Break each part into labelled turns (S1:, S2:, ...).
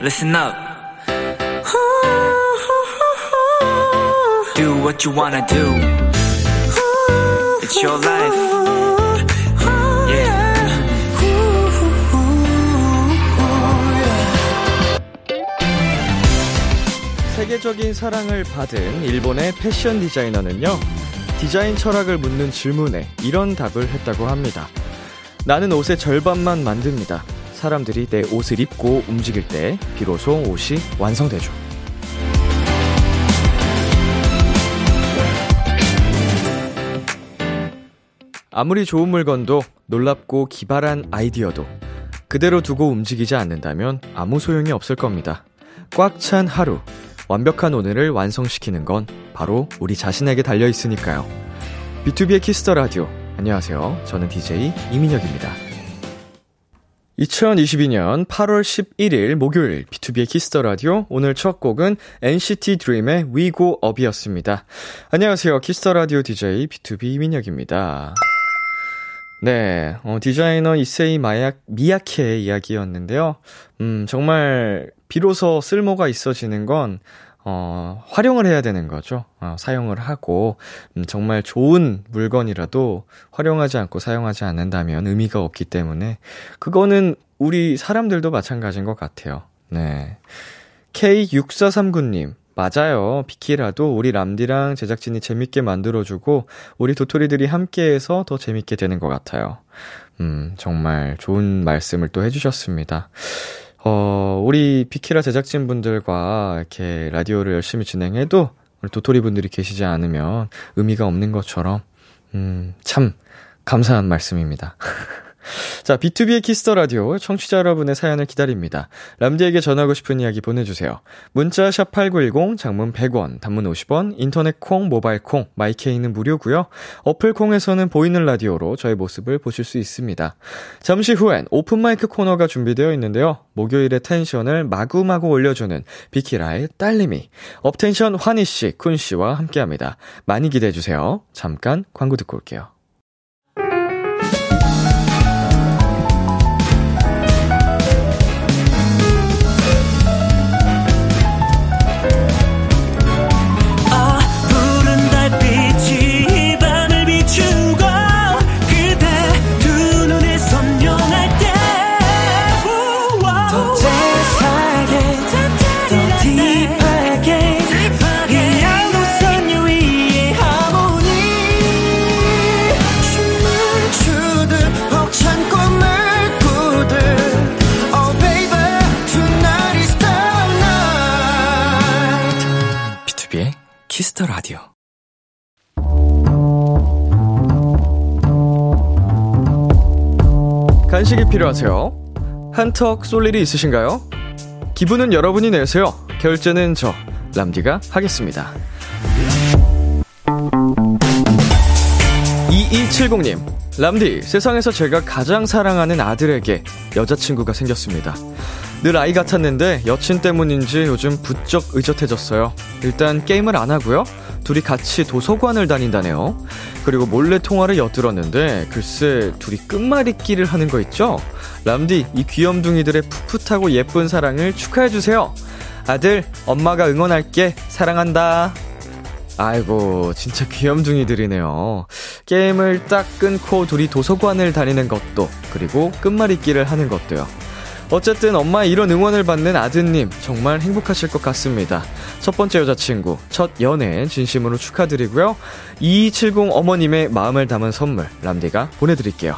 S1: listen up. Do what you wanna do. It's your life. Yeah.
S2: 세계적인 사랑을 받은 일본의 패션 디자이너는요, 디자인 철학을 묻는 질문에 이런 답을 했다고 합니다. 나는 옷의 절반만 만듭니다. 사람들이 내 옷을 입고 움직일 때 비로소 옷이 완성되죠. 아무리 좋은 물건도 놀랍고 기발한 아이디어도 그대로 두고 움직이지 않는다면 아무 소용이 없을 겁니다. 꽉 찬 하루, 완벽한 오늘을 완성시키는 건 바로 우리 자신에게 달려 있으니까요. B2B의 키스터 라디오. 안녕하세요. 저는 DJ 이민혁입니다. 2022년 8월 11일 목요일 B2B의 키스터 라디오 오늘 첫 곡은 NCT 드림의 We Go Up이었습니다. 안녕하세요. 키스터 라디오 DJ B2B 이민혁입니다. 네, 어, 디자이너 이세이 마약, 미야케의 이야기였는데요. 음, 정말, 비로소 쓸모가 있어지는 건, 어, 활용을 해야 되는 거죠. 어, 사용을 하고, 음, 정말 좋은 물건이라도 활용하지 않고 사용하지 않는다면 의미가 없기 때문에, 그거는 우리 사람들도 마찬가지인 것 같아요. 네. K6439님, 맞아요. 비키라도 우리 람디랑 제작진이 재밌게 만들어주고, 우리 도토리들이 함께해서 더 재밌게 되는 것 같아요. 음, 정말 좋은 말씀을 또 해주셨습니다. 어, 우리 비키라 제작진분들과 이렇게 라디오를 열심히 진행해도, 우리 도토리 분들이 계시지 않으면 의미가 없는 것처럼, 음, 참, 감사한 말씀입니다. 자, B2B의 키스터 라디오 청취자 여러분의 사연을 기다립니다. 람디에게 전하고 싶은 이야기 보내주세요. 문자 샵 #8910 장문 100원, 단문 50원, 인터넷 콩, 모바일 콩, My K는 무료고요. 어플 콩에서는 보이는 라디오로 저의 모습을 보실 수 있습니다. 잠시 후엔 open mic 코너가 준비되어 있는데요. 목요일의 tension을 마구마구 올려주는 비키라의 딸님이 UP10TION 환희 씨, 쿤 씨와 함께합니다. 많이 기대해 주세요. 잠깐 광고 듣고 올게요.
S1: Kiss the
S2: Radio. 간식이 필요하세요? 한턱 쏠 일이 있으신가요? 기분은 여러분이 내세요. 결제는 저 람디가 하겠습니다. 2270님, 람디, 세상에서 제가 가장 사랑하는 아들에게 여자친구가 생겼습니다. 늘 아이 같았는데 여친 때문인지 요즘 부쩍 의젓해졌어요. 일단 게임을 안 하고요. 둘이 같이 도서관을 다닌다네요. 그리고 몰래 통화를 엿들었는데 글쎄 둘이 끝말잇기를 하는 거 있죠? 람디, 이 귀염둥이들의 풋풋하고 예쁜 사랑을 축하해 주세요. 아들, 엄마가 응원할게. 사랑한다. 아이고, 진짜 귀염둥이들이네요. 게임을 딱 끊고 둘이 도서관을 다니는 것도, 그리고 끝말잇기를 하는 것도요. 어쨌든 엄마의 이런 응원을 받는 아드님, 정말 행복하실 것 같습니다. 첫 번째 여자친구, 첫 연애 진심으로 축하드리고요. 2270 어머님의 마음을 담은 선물, 람디가 보내드릴게요.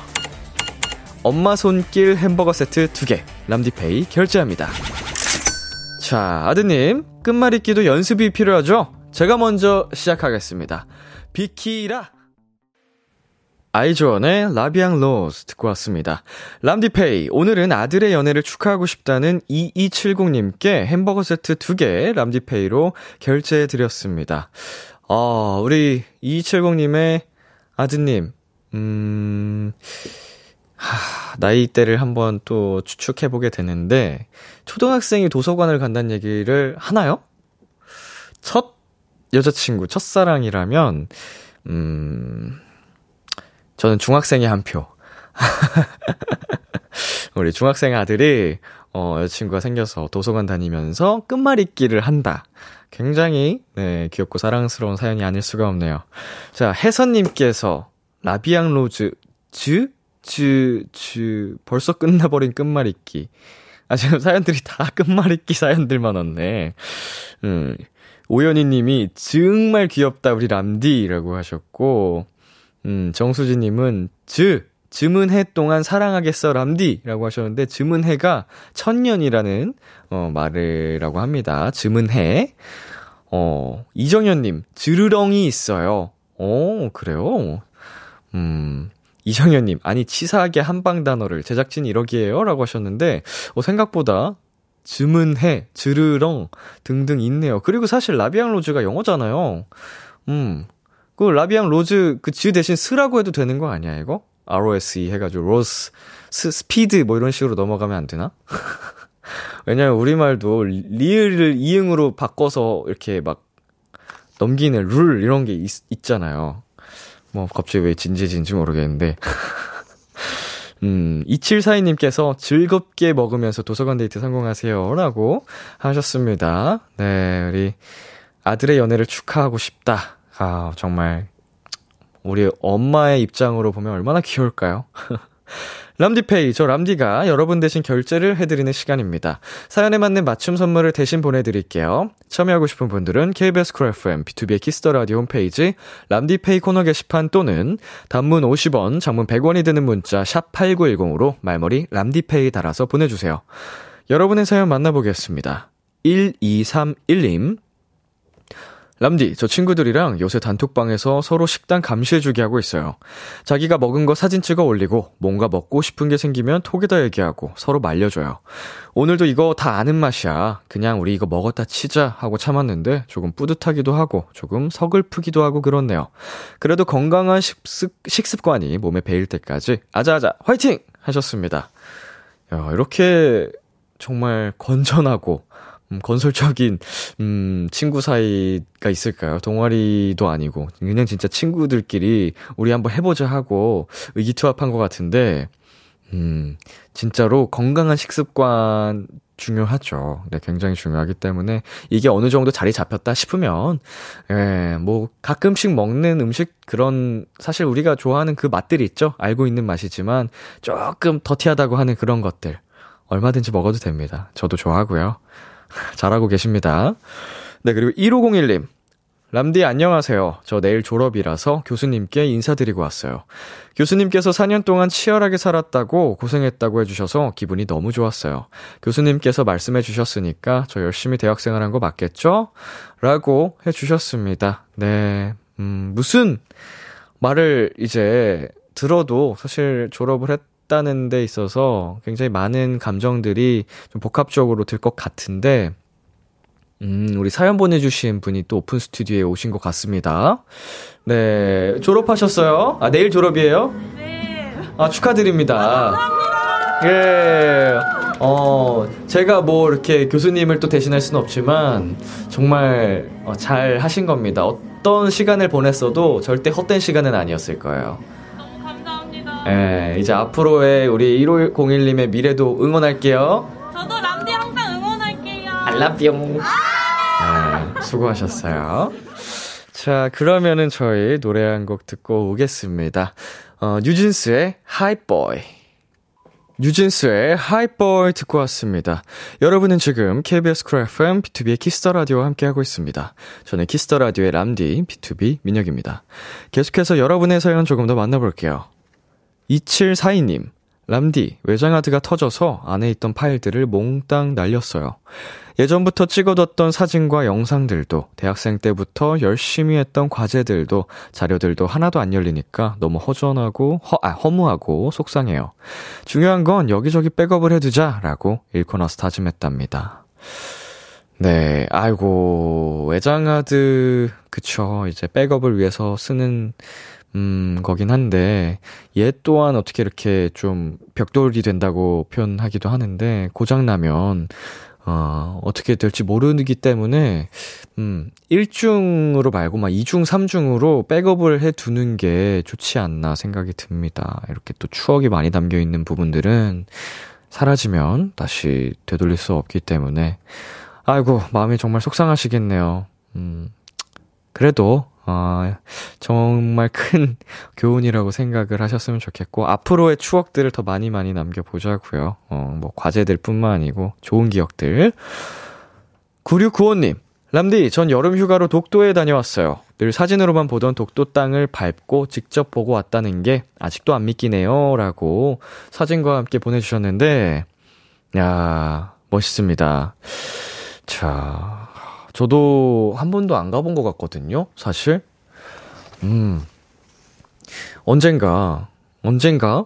S2: 엄마 손길 햄버거 세트 2개, 람디페이 결제합니다. 자, 아드님, 끝말잇기도 연습이 필요하죠? 제가 먼저 시작하겠습니다. 비키라! 아이즈원의 라비앙 로즈 듣고 왔습니다. 람디페이, 오늘은 아들의 연애를 축하하고 싶다는 2270님께 햄버거 세트 2개 람디페이로 결제해드렸습니다. 어, 우리 2270님의 아드님, 음, 하, 나이대를 한번 또 추측해보게 되는데, 초등학생이 도서관을 간다는 얘기를 하나요? 첫 여자친구, 첫사랑이라면, 음, 저는 중학생의 한 표. 우리 중학생 아들이, 어, 여자친구가 생겨서 도서관 다니면서 끝말잇기를 한다. 굉장히, 네, 귀엽고 사랑스러운 사연이 아닐 수가 없네요. 자, 혜선님께서 La Vie en Rose, 즈? 즈, 즈, 벌써 끝나버린 끝말잇기. 아, 지금 사연들이 다 끝말잇기 사연들만 왔네. 음, 오연희 님이 정말 귀엽다, 우리 람디라고 하셨고, 음, 정수지 님은 즈, 즈문해 동안 사랑하겠어, 람디라고 하셨는데, 즈문해가 천년이라는, 어, 말이라고 합니다. 즈문해. 어, 이정현 님, 즈르렁이 있어요. 어, 그래요? 음, 이정현 님, 아니, 치사하게 한방 단어를 제작진 이러기에요? 라고 하셨는데, 어, 생각보다 즈문해, 즈르렁 등등 있네요. 그리고 사실 La Vie en Rose가 영어잖아요. 음. 그 La Vie en Rose 그 즈 대신 스라고 해도 되는 거 아니야, 이거? ROSE 해가지고 로스, 스, 스피드 뭐 이런 식으로 넘어가면 안 되나? 왜냐면 우리말도 리을을 이응으로 바꿔서 이렇게 막 넘기는 룰 이런 게 있, 있잖아요. 뭐 갑자기 왜 진지해진지 모르겠는데. 음, 2742님께서 즐겁게 먹으면서 도서관 데이트 성공하세요. 라고 하셨습니다. 네, 우리 아들의 연애를 축하하고 싶다. 아, 정말, 우리 엄마의 입장으로 보면 얼마나 귀여울까요? 람디페이, 저 람디가 여러분 대신 결제를 해드리는 시간입니다. 사연에 맞는 맞춤 선물을 대신 보내드릴게요. 참여하고 싶은 분들은 KBS Cool FM, B2B의 키스터 라디오 홈페이지, 람디페이 코너 게시판 또는 단문 50원, 장문 100원이 드는 문자, 샵8910으로 말머리 람디페이 달아서 보내주세요. 여러분의 사연 만나보겠습니다. 1231님, 람디, 저 친구들이랑 요새 단톡방에서 서로 식단 감시해주기 하고 있어요. 자기가 먹은 거 사진 찍어 올리고, 뭔가 먹고 싶은 게 생기면 톡에다 얘기하고, 서로 말려줘요. 오늘도 이거 다 아는 맛이야. 그냥 우리 이거 먹었다 치자 하고 참았는데, 조금 뿌듯하기도 하고, 조금 서글프기도 하고 그렇네요. 그래도 건강한 식습, 식습관이 몸에 배일 때까지, 아자아자, 화이팅! 하셨습니다. 야, 이렇게 정말 건전하고, 음, 건설적인, 음, 친구 사이가 있을까요? 동아리도 아니고, 그냥 진짜 친구들끼리 우리 한번 해보자 하고 의기투합한 것 같은데, 음, 진짜로 건강한 식습관 중요하죠. 네, 굉장히 중요하기 때문에 이게 어느 정도 자리 잡혔다 싶으면, 예, 뭐, 가끔씩 먹는 음식 그런, 사실 우리가 좋아하는 그 맛들이 있죠? 알고 있는 맛이지만, 조금 더티하다고 하는 그런 것들. 얼마든지 먹어도 됩니다. 저도 좋아하고요. 잘하고 계십니다. 네, 그리고 1501님. 람디 안녕하세요. 저 내일 졸업이라서 교수님께 인사드리고 왔어요. 교수님께서 4년 동안 치열하게 살았다고 고생했다고 해주셔서 기분이 너무 좋았어요. 교수님께서 말씀해 주셨으니까 저 열심히 대학생활 한거 맞겠죠? 라고 해주셨습니다. 네, 음, 무슨 말을 이제 들어도 사실 졸업을 했 했다는 데 있어서 굉장히 많은 감정들이 좀 복합적으로 들 것 같은데, 음, 우리 사연 보내주신 분이 또 오픈 스튜디오에 오신 것 같습니다. 네, 졸업하셨어요? 아, 내일 졸업이에요? 네. 아, 축하드립니다. 예. 어, 제가 뭐 이렇게 교수님을 또 대신할 수는 없지만, 정말 어, 잘 하신 겁니다. 어떤 시간을 보냈어도 절대 헛된 시간은 아니었을 거예요. 예, 이제 앞으로의 우리 1501님의 미래도 응원할게요.
S3: 저도 람디 항상 응원할게요.
S2: 알라뿅. 네, 수고하셨어요. 자, 그러면은 저희 노래 한 곡 듣고 오겠습니다. 어, 뉴진스의 하이보이. 뉴진스의 하이보이 듣고 왔습니다. 여러분은 지금 KBS 쿨 FM B2B의 키스터 라디오와 함께하고 있습니다. 저는 키스터 라디오의 람디 B2B 민혁입니다. 계속해서 여러분의 사연 조금 더 만나볼게요. 2742님, 람디, 외장하드가 터져서 안에 있던 파일들을 몽땅 날렸어요. 예전부터 찍어뒀던 사진과 영상들도, 대학생 때부터 열심히 했던 과제들도, 자료들도 하나도 안 열리니까 너무 허전하고, 허, 아, 허무하고 속상해요. 중요한 건 여기저기 백업을 해두자, 라고 읽고 나서 다짐했답니다. 네, 아이고, 외장하드, 그쵸. 이제 백업을 위해서 쓰는 음, 거긴 한데, 얘 또한 어떻게 이렇게 좀 벽돌이 된다고 표현하기도 하는데, 고장나면, 어, 어떻게 될지 모르기 때문에, 음, 1중으로 말고 막 2중, 3중으로 백업을 해 두는 게 좋지 않나 생각이 듭니다. 이렇게 또 추억이 많이 담겨 있는 부분들은 사라지면 다시 되돌릴 수 없기 때문에 아이고 마음이 정말 속상하시겠네요. 음 그래도 아, 정말 큰 교훈이라고 생각을 하셨으면 좋겠고, 앞으로의 추억들을 더 많이 많이 남겨보자고요. 어, 뭐, 과제들 뿐만 아니고, 좋은 기억들. 9695님, 람디, 전 여름 휴가로 독도에 다녀왔어요. 늘 사진으로만 보던 독도 땅을 밟고 직접 보고 왔다는 게 아직도 안 믿기네요. 라고 사진과 함께 보내주셨는데, 야 멋있습니다. 자, 저도 한 번도 안 가본 것 같거든요, 사실. 음. 언젠가, 언젠가,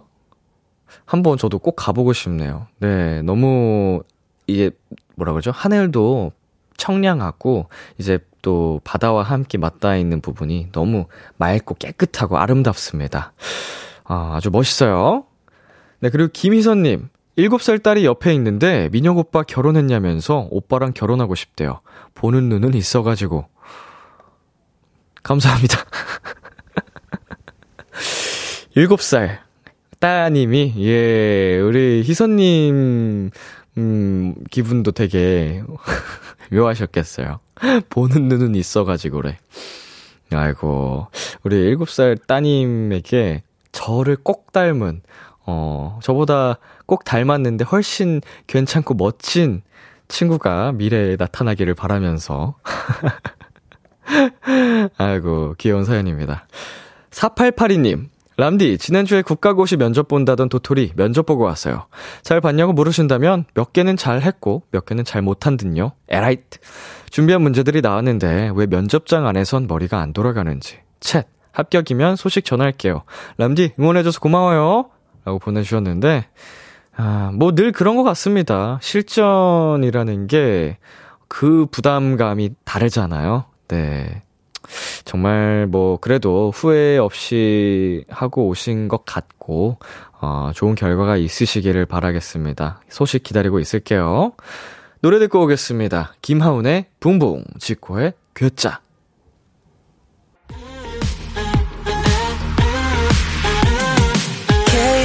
S2: 한번 저도 꼭 가보고 싶네요. 네, 너무, 이게, 뭐라 그러죠? 하늘도 청량하고, 이제 또 바다와 함께 맞닿아 있는 부분이 너무 맑고 깨끗하고 아름답습니다. 아, 아주 멋있어요. 네, 그리고 김희선님. 7살 딸이 옆에 있는데 민혁 오빠 결혼했냐면서 오빠랑 결혼하고 싶대요. 보는 눈은 있어가지고. 감사합니다. 7살. 따님이, 예, 우리 희선님, 음, 기분도 되게 묘하셨겠어요. 보는 눈은 있어가지고 그래. 아이고, 우리 7살 따님에게 저를 꼭 닮은, 어, 저보다 꼭 닮았는데 훨씬 괜찮고 멋진 친구가 미래에 나타나기를 바라면서. 아이고, 귀여운 사연입니다. 4882님, 람디, 지난주에 국가고시 면접 본다던 도토리 면접 보고 왔어요. 잘 봤냐고 물으신다면 몇 개는 잘 했고 몇 개는 잘 못한 듯요. All right. 준비한 문제들이 나왔는데 왜 면접장 안에선 머리가 안 돌아가는지. 챗. 합격이면 소식 전할게요. 람디, 응원해줘서 고마워요. 라고 보내주셨는데, 아, 뭐 늘 그런 것 같습니다. 실전이라는 게 그 부담감이 다르잖아요. 네. 정말 뭐 그래도 후회 없이 하고 오신 것 같고 어 좋은 결과가 있으시기를 바라겠습니다. 소식 기다리고 있을게요. 노래 듣고 오겠습니다. 김하온의 붕붕, 지코의 괴짜.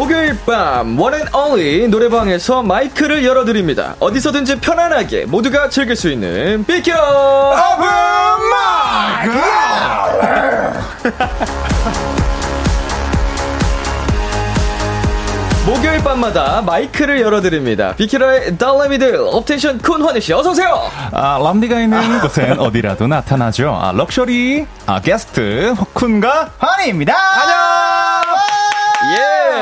S2: 목요일 밤 one and only 노래방에서 마이크를 열어드립니다. 어디서든지 편안하게 모두가 즐길 수 있는 비키라 오픈 마이크 목요일 밤마다 마이크를 열어드립니다. 비키라의 달라미들 업텐션 쿤 환희씨 어서오세요
S4: 아, 람디가 있는 곳엔 어디라도 나타나죠. 아, 럭셔리 아, 게스트 쿤과 환희입니다.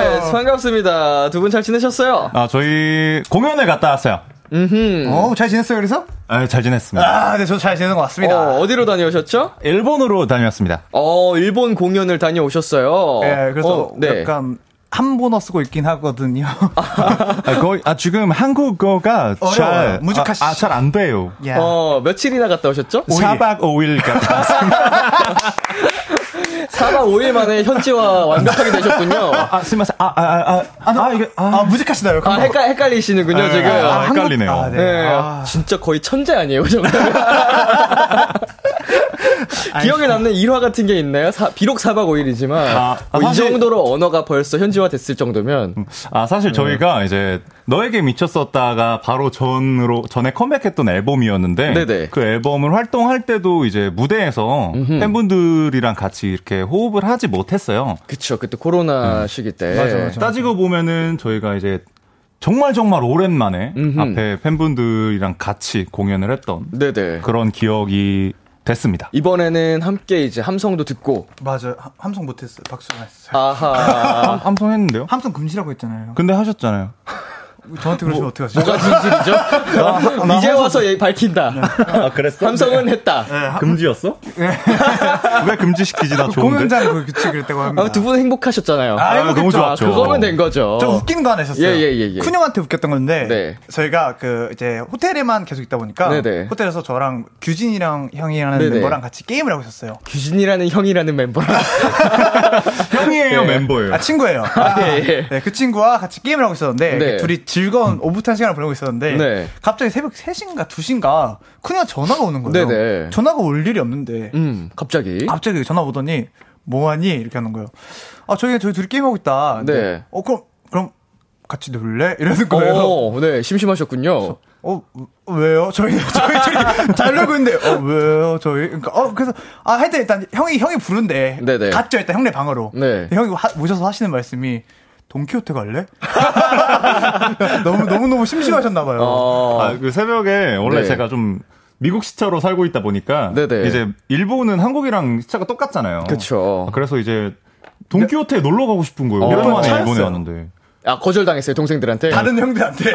S2: 예 반갑습니다. 두 분 잘 지내셨어요?
S4: 아, 저희 공연을 갔다 왔어요.
S2: 음흠
S5: 어, 잘 지냈어요, 그래서?
S4: 아, 잘 지냈습니다.
S5: 아, 네, 저도 잘 지내는 것 같습니다.
S2: 어, 어디로 다녀오셨죠?
S4: 일본으로 다녀왔습니다.
S2: 어, 일본 공연을 다녀오셨어요.
S5: 예, 그래서
S2: 어, 네.
S5: 약간 한 번어 쓰고 있긴 하거든요.
S4: 아, 거의 아, 지금 한국어가
S5: 어려워요.
S4: 잘
S5: 무직하시-
S4: 아, 잘 안 돼요.
S5: 야.
S2: 어, 며칠이나 갔다 오셨죠?
S4: 4박 5일 갔다 왔습니다.
S2: 4박 5일 만에 현지화 완벽하게 되셨군요.
S4: 아, 스미마세. 아, 아, 아, 아, 아, 이게 아,
S5: 아, 무직하시나요?
S2: 아, 헷갈, 헷갈리시는군요,
S4: 네,
S2: 지금.
S4: 아, 헷갈리네요.
S5: 아, 네.
S2: 네,
S5: 아.
S2: 진짜 거의 천재 아니에요, 그 정도. 기억에 남는 일화 같은 게 있나요? 사- 비록 4박 5일이지만,
S4: 아, 아,
S2: 이
S4: 사실-
S2: 정도로 언어가 벌써 현지화 됐을 정도면,
S4: 아, 사실 저희가 이제 너에게 미쳤었다가 바로 전으로 전에 컴백했던 앨범이었는데
S2: 네네.
S4: 그 앨범을 활동할 때도 이제 무대에서 팬분들이랑 같이 이렇게 호흡을 하지 못했어요.
S2: 그쵸, 그때 코로나 시기 때.
S5: 맞아, 맞아.
S4: 따지고 보면은 저희가 이제 정말 정말 오랜만에
S2: 음흠.
S4: 앞에 팬분들이랑 같이 공연을 했던
S2: 네네.
S4: 그런 기억이 됐습니다.
S2: 이번에는 함께 이제 함성도 듣고,
S5: 맞아요. 함- 함성 못했어요. 박수만 했어요.
S2: 아하.
S4: 함- 함성 했는데요?
S5: 함성 금지라고 했잖아요.
S4: 근데 하셨잖아요.
S5: 저한테 그러시면 어떡하시죠?
S2: 뭐가 진실이죠? 이제 와서 얘 밝힌다.
S4: 아, 그랬어?
S2: 함성은 했다.
S4: 금지였어? 왜 금지시키지? 나 좋은데.
S5: 공연장 그 규칙 그랬다고 합니다.
S2: 아, 두 분 행복하셨잖아요.
S5: 아,
S4: 아, 너무. 좋았죠.
S2: 그거면 된 거죠.
S5: 저 웃긴 거 하나 있었어요.
S2: 예, 예, 예, 예.
S5: 쿤 형한테 웃겼던 건데
S2: 네.
S5: 저희가 그 이제 호텔에만 계속 있다 보니까
S2: 네네.
S5: 호텔에서 저랑 규진이랑 형이라는
S2: 네네.
S5: 멤버랑 같이 게임을 하고 있었어요.
S2: 규진이라는 형이라는 멤버랑.
S4: 형이에요,
S2: 네.
S4: 멤버예요.
S5: 아 친구예요. 아,
S2: 예, 예.
S5: 네, 그 친구와 같이 게임을 하고 있었는데
S2: 네.
S5: 둘이 즐거운 오붓한 시간을 보내고 있었는데
S2: 네.
S5: 갑자기 새벽 3시인가 2시인가 쿤 형한테 전화가 오는 거예요.
S2: 네네.
S5: 전화가 올 일이 없는데
S2: 음, 갑자기.
S5: 갑자기 전화 오더니 뭐하니 이렇게 하는 거예요. 아 저희 저희 둘이 게임 하고 있다.
S2: 네.
S5: 어 그럼 그럼 같이 놀래? 이러는 거예요.
S2: 어, 네, 심심하셨군요.
S5: 어 왜요? 저희 저희 둘이 잘 놀고 있는데 어 왜요? 저희 그러니까 어 그래서 아 하여튼 일단 형이 형이 부른데
S2: 네네.
S5: 갔죠 일단 형네 방으로.
S2: 네.
S5: 형이 하, 모셔서 하시는 말씀이 돈키호테 갈래? 너무 너무 너무 심심하셨나 봐요.
S2: 어,
S4: 아, 그 새벽에 원래
S2: 네.
S4: 제가 좀 미국 시차로 살고 있다 보니까
S2: 네네.
S4: 이제 일본은 한국이랑 시차가 똑같잖아요.
S2: 그쵸.
S4: 아, 그래서 이제 돈키호테 놀러 가고 싶은 거예요.
S2: 어.
S4: 오랜만에. 일본에 왔는데.
S2: 아, 거절당했어요, 동생들한테.
S5: 다른 형들한테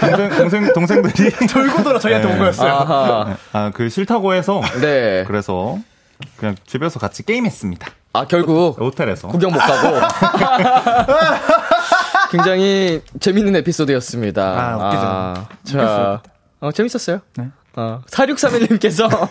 S4: 동생, 동생, 동생 들이.
S5: 돌고 돌아 저희한테
S4: 네.
S5: 온 거였어요.
S2: 아하.
S4: 아, 그 싫다고 해서.
S2: 네.
S4: 그래서 그냥 집에서 같이 게임했습니다.
S2: 아, 결국
S4: 호텔에서.
S2: 구경 못 가고. 굉장히 재밌는 에피소드였습니다.
S5: 아, 웃기죠.
S2: 자, 어, 재밌었어요.
S5: 네.
S2: 어, 4631님께서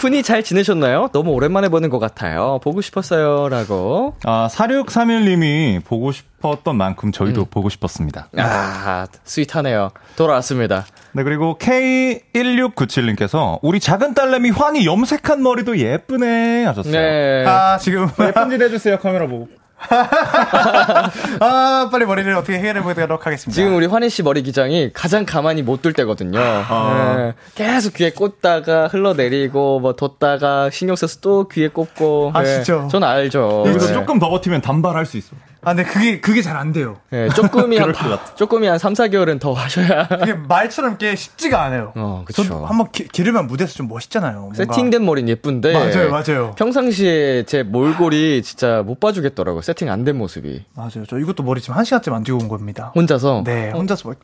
S2: 쿤이 잘 지내셨나요? 너무 오랜만에 보는 것 같아요. 보고 싶었어요. 라고.
S4: 아, 4631님이 보고 싶었던 만큼 저희도 보고 싶었습니다.
S2: 아, 스윗하네요. 돌아왔습니다.
S4: 네, 그리고 K1697님께서 우리 작은 딸내미 환희 염색한 머리도 예쁘네 하셨어요.
S2: 네.
S5: 아 지금
S4: 예쁜 짓 해주세요, 카메라 보고.
S5: 아 빨리 머리를 어떻게 해결해 보도록 하겠습니다.
S2: 지금 우리 환희 씨 머리 기장이 가장 가만히 못 둘 때거든요.
S4: 아.
S2: 네. 계속 귀에 꽂다가 흘러내리고 뭐 뒀다가 신경 써서 또 귀에 꽂고.
S5: 아,
S2: 네.
S5: 진짜?
S2: 전 알죠. 네.
S4: 조금 더 버티면 단발할 수 있어.
S5: 아 근데 그게 그게 잘 안 돼요.
S2: 네, 조금이 한. 조금이 한 3, 4개월은 더 하셔야.
S5: 그게 말처럼 게 쉽지가 않아요.
S2: 어, 그쵸.
S5: 전 한번 기, 기르면 무대에서 좀 멋있잖아요. 뭔가.
S2: 세팅된 머리는 예쁜데.
S5: 맞아요, 맞아요.
S2: 평상시에 제 몰골이 진짜 못 봐주겠더라고요. 세팅 안 된 모습이.
S5: 맞아요. 저 이것도 머리 지금 한 시간째 만지고 온 겁니다.
S2: 혼자서.
S5: 네, 혼자서 막.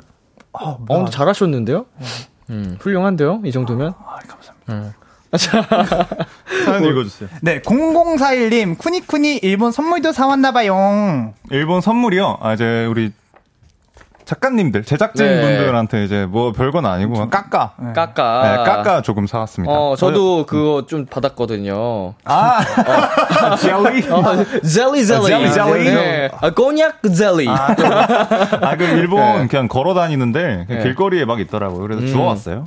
S5: 아,
S2: 어,
S5: 뭐,
S2: 잘하셨는데요? 음, 훌륭한데요? 이 정도면?
S5: 아, 감사합니다.
S4: 사연 읽어주세요.
S5: 네, 0041님, 쿠니쿠니 일본 선물도 사왔나봐요.
S4: 일본 선물이요. 아, 이제 우리 작가님들, 제작진분들한테 이제 뭐 별건 아니고 깎아. 네,
S2: 까까.
S4: 깎아 조금 사왔습니다.
S2: 어, 저도 그거 좀 받았거든요.
S4: 아, 젤리.
S2: 어, 젤리 젤리.
S4: 젤리, 젤리.
S2: 네. 아, 꼬냑 젤리.
S4: 아, 그 일본
S2: 네.
S4: 그냥 걸어 다니는데
S2: 네.
S4: 길거리에 막 있더라고요. 그래서 주워왔어요.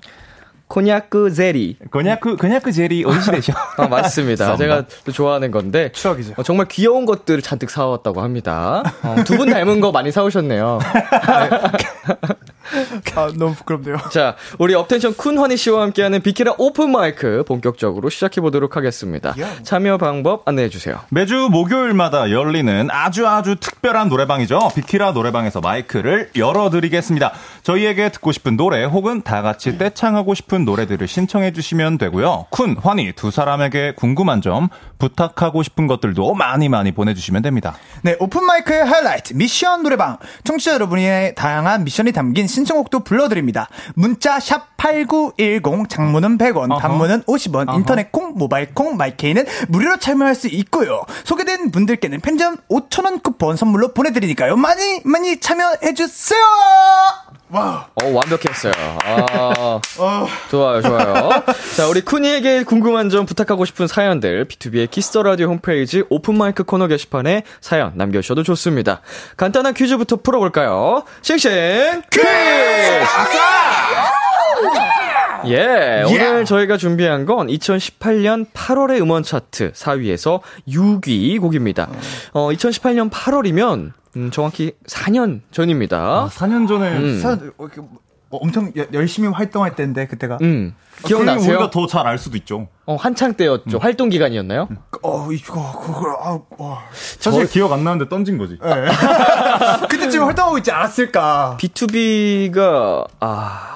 S2: 곤약 젤리.
S4: 그냥 그 그냥 그 젤리 어디시 되죠?
S2: 아, 맞습니다. 제가 또 좋아하는 건데.
S5: 추억이죠.
S2: 어, 정말 귀여운 것들을 잔뜩 사왔다고 합니다. 어, 두분 닮은 거 많이 사오셨네요.
S5: 아, 너무 부끄럽네요.
S2: 자, 우리 업텐션 쿤 환희 씨와 함께하는 비키라 오픈 마이크 본격적으로 시작해 보도록 하겠습니다. 참여 방법 안내해 주세요.
S4: 매주 목요일마다 열리는 아주 아주 특별한 노래방이죠. 비키라 노래방에서 마이크를 열어 드리겠습니다. 저희에게 듣고 싶은 노래 혹은 다 같이 떼창하고 싶은 노래들을 신청해 주시면 되고요. 쿤, 환희 두 사람에게 궁금한 점, 부탁하고 싶은 것들도 많이 많이 보내 주시면 됩니다.
S5: 네, 오픈 마이크의 하이라이트, 미션 노래방. 청취자 여러분의 다양한 미션이 담긴 신청곡도 불러드립니다. 문자, 샵 8910, 장문은 100원,
S4: 어허.
S5: 단문은 50원,
S4: 어허.
S5: 인터넷 콩, 모바일 콩, My K는 무료로 참여할 수 있고요. 소개된 분들께는 편의점 5,000원 쿠폰 선물로 보내드리니까요. 많이, 많이 참여해주세요! 와,
S2: 어, 완벽했어요. 아, 좋아요, 좋아요. 자, 우리 쿤환희에게 궁금한 점 부탁하고 싶은 사연들, B2B의 키스터 라디오 홈페이지 오픈마이크 코너 게시판에 사연 남겨주셔도 좋습니다. 간단한 퀴즈부터 풀어볼까요? 싱싱 퀴즈! 예, 오늘 저희가 준비한 건 2018년 8월의 음원 차트 4위에서 6위 곡입니다. 어, 2018년 8월이면, 음, 정확히 4년 전입니다.
S4: 4년 전에
S2: 음.
S5: 사- 어, 엄청 여- 열심히 활동할 때인데, 그때가.
S2: 음,
S4: 그러면
S2: 기억나세요?
S4: 우리가 더 잘 알 수도 있죠.
S2: 어, 한창 때였죠. 활동 기간이었나요?
S5: 어, 이거, 그걸, 아, 와.
S4: 사실 기억 안 나는데 던진 거지.
S5: 그때쯤 활동하고 있지 않았을까.
S2: B2B가 아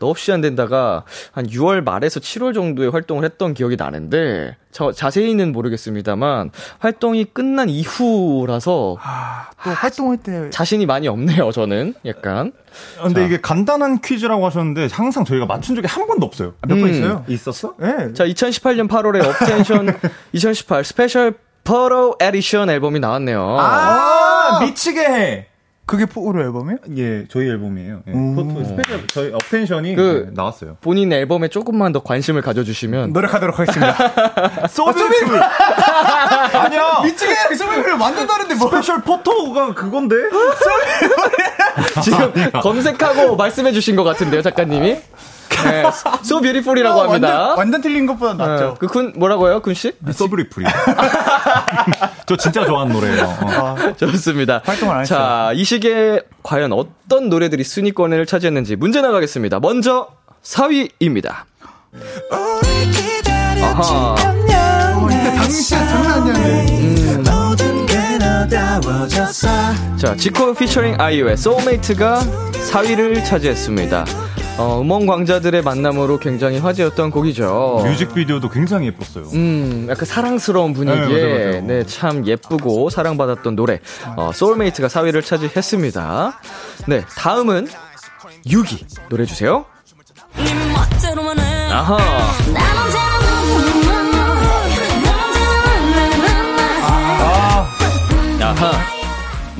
S2: 너없이 안 된다가 한 6월 말에서 7월 정도에 활동을 했던 기억이 나는데 저 자세히는 모르겠습니다만 활동이 끝난 이후라서
S5: 또 활동할 때
S2: 자신이 많이 없네요. 저는 약간
S4: 아, 근데 이게 간단한 퀴즈라고 하셨는데 항상 저희가 맞춘 적이 한 번도 없어요.
S5: 몇번
S2: 음.
S5: 있어요.
S4: 있었어?
S5: 네.
S2: 자 2018년 8월에 업텐션 2018 Special Photo Edition 앨범이 나왔네요.
S4: 아, 미치게 해.
S5: 그게 photo 앨범이에요?
S4: 예, 저희 앨범이에요. 예.
S5: 음.
S4: photo special 저희 업텐션이
S2: 그-
S4: 네, 나왔어요.
S2: 본인 앨범에 조금만 더 관심을 가져주시면
S5: 노력하도록 하겠습니다.
S4: So Beautiful 아니야.
S5: 미치게 완전 다른데 뭐.
S4: 스페셜 포토가 그건데?
S2: 지금 검색하고 말씀해주신 것 같은데요, 작가님이? 네, So Beautiful이라고 합니다.
S5: 완전, 완전 틀린 것보다 낫죠.
S2: 그군 뭐라고요, 군 씨?
S4: So Beautiful이. 저 진짜 좋아하는 노래예요. 어.
S2: 좋습니다.
S5: 활동을 안
S2: 자, 이 시기에 과연 어떤 노래들이 순위권을 차지했는지 문제 나가겠습니다. 먼저 4위입니다. 아하.
S5: 어, 장난 아니었는데.
S2: 자, 지코 피처링 아이유의 Soulmate가 4위를 차지했습니다. 어, 음원 강자들의 만남으로 굉장히 화제였던 곡이죠.
S4: 뮤직비디오도 굉장히 예뻤어요.
S2: 음, 약간 사랑스러운 분위기에
S4: 네, 맞아요, 맞아요.
S2: 네, 참 예쁘고 사랑받았던 노래. 어, Soulmate가 4위를 차지했습니다. 네, 다음은 6위 노래 주세요. 아하. 아하.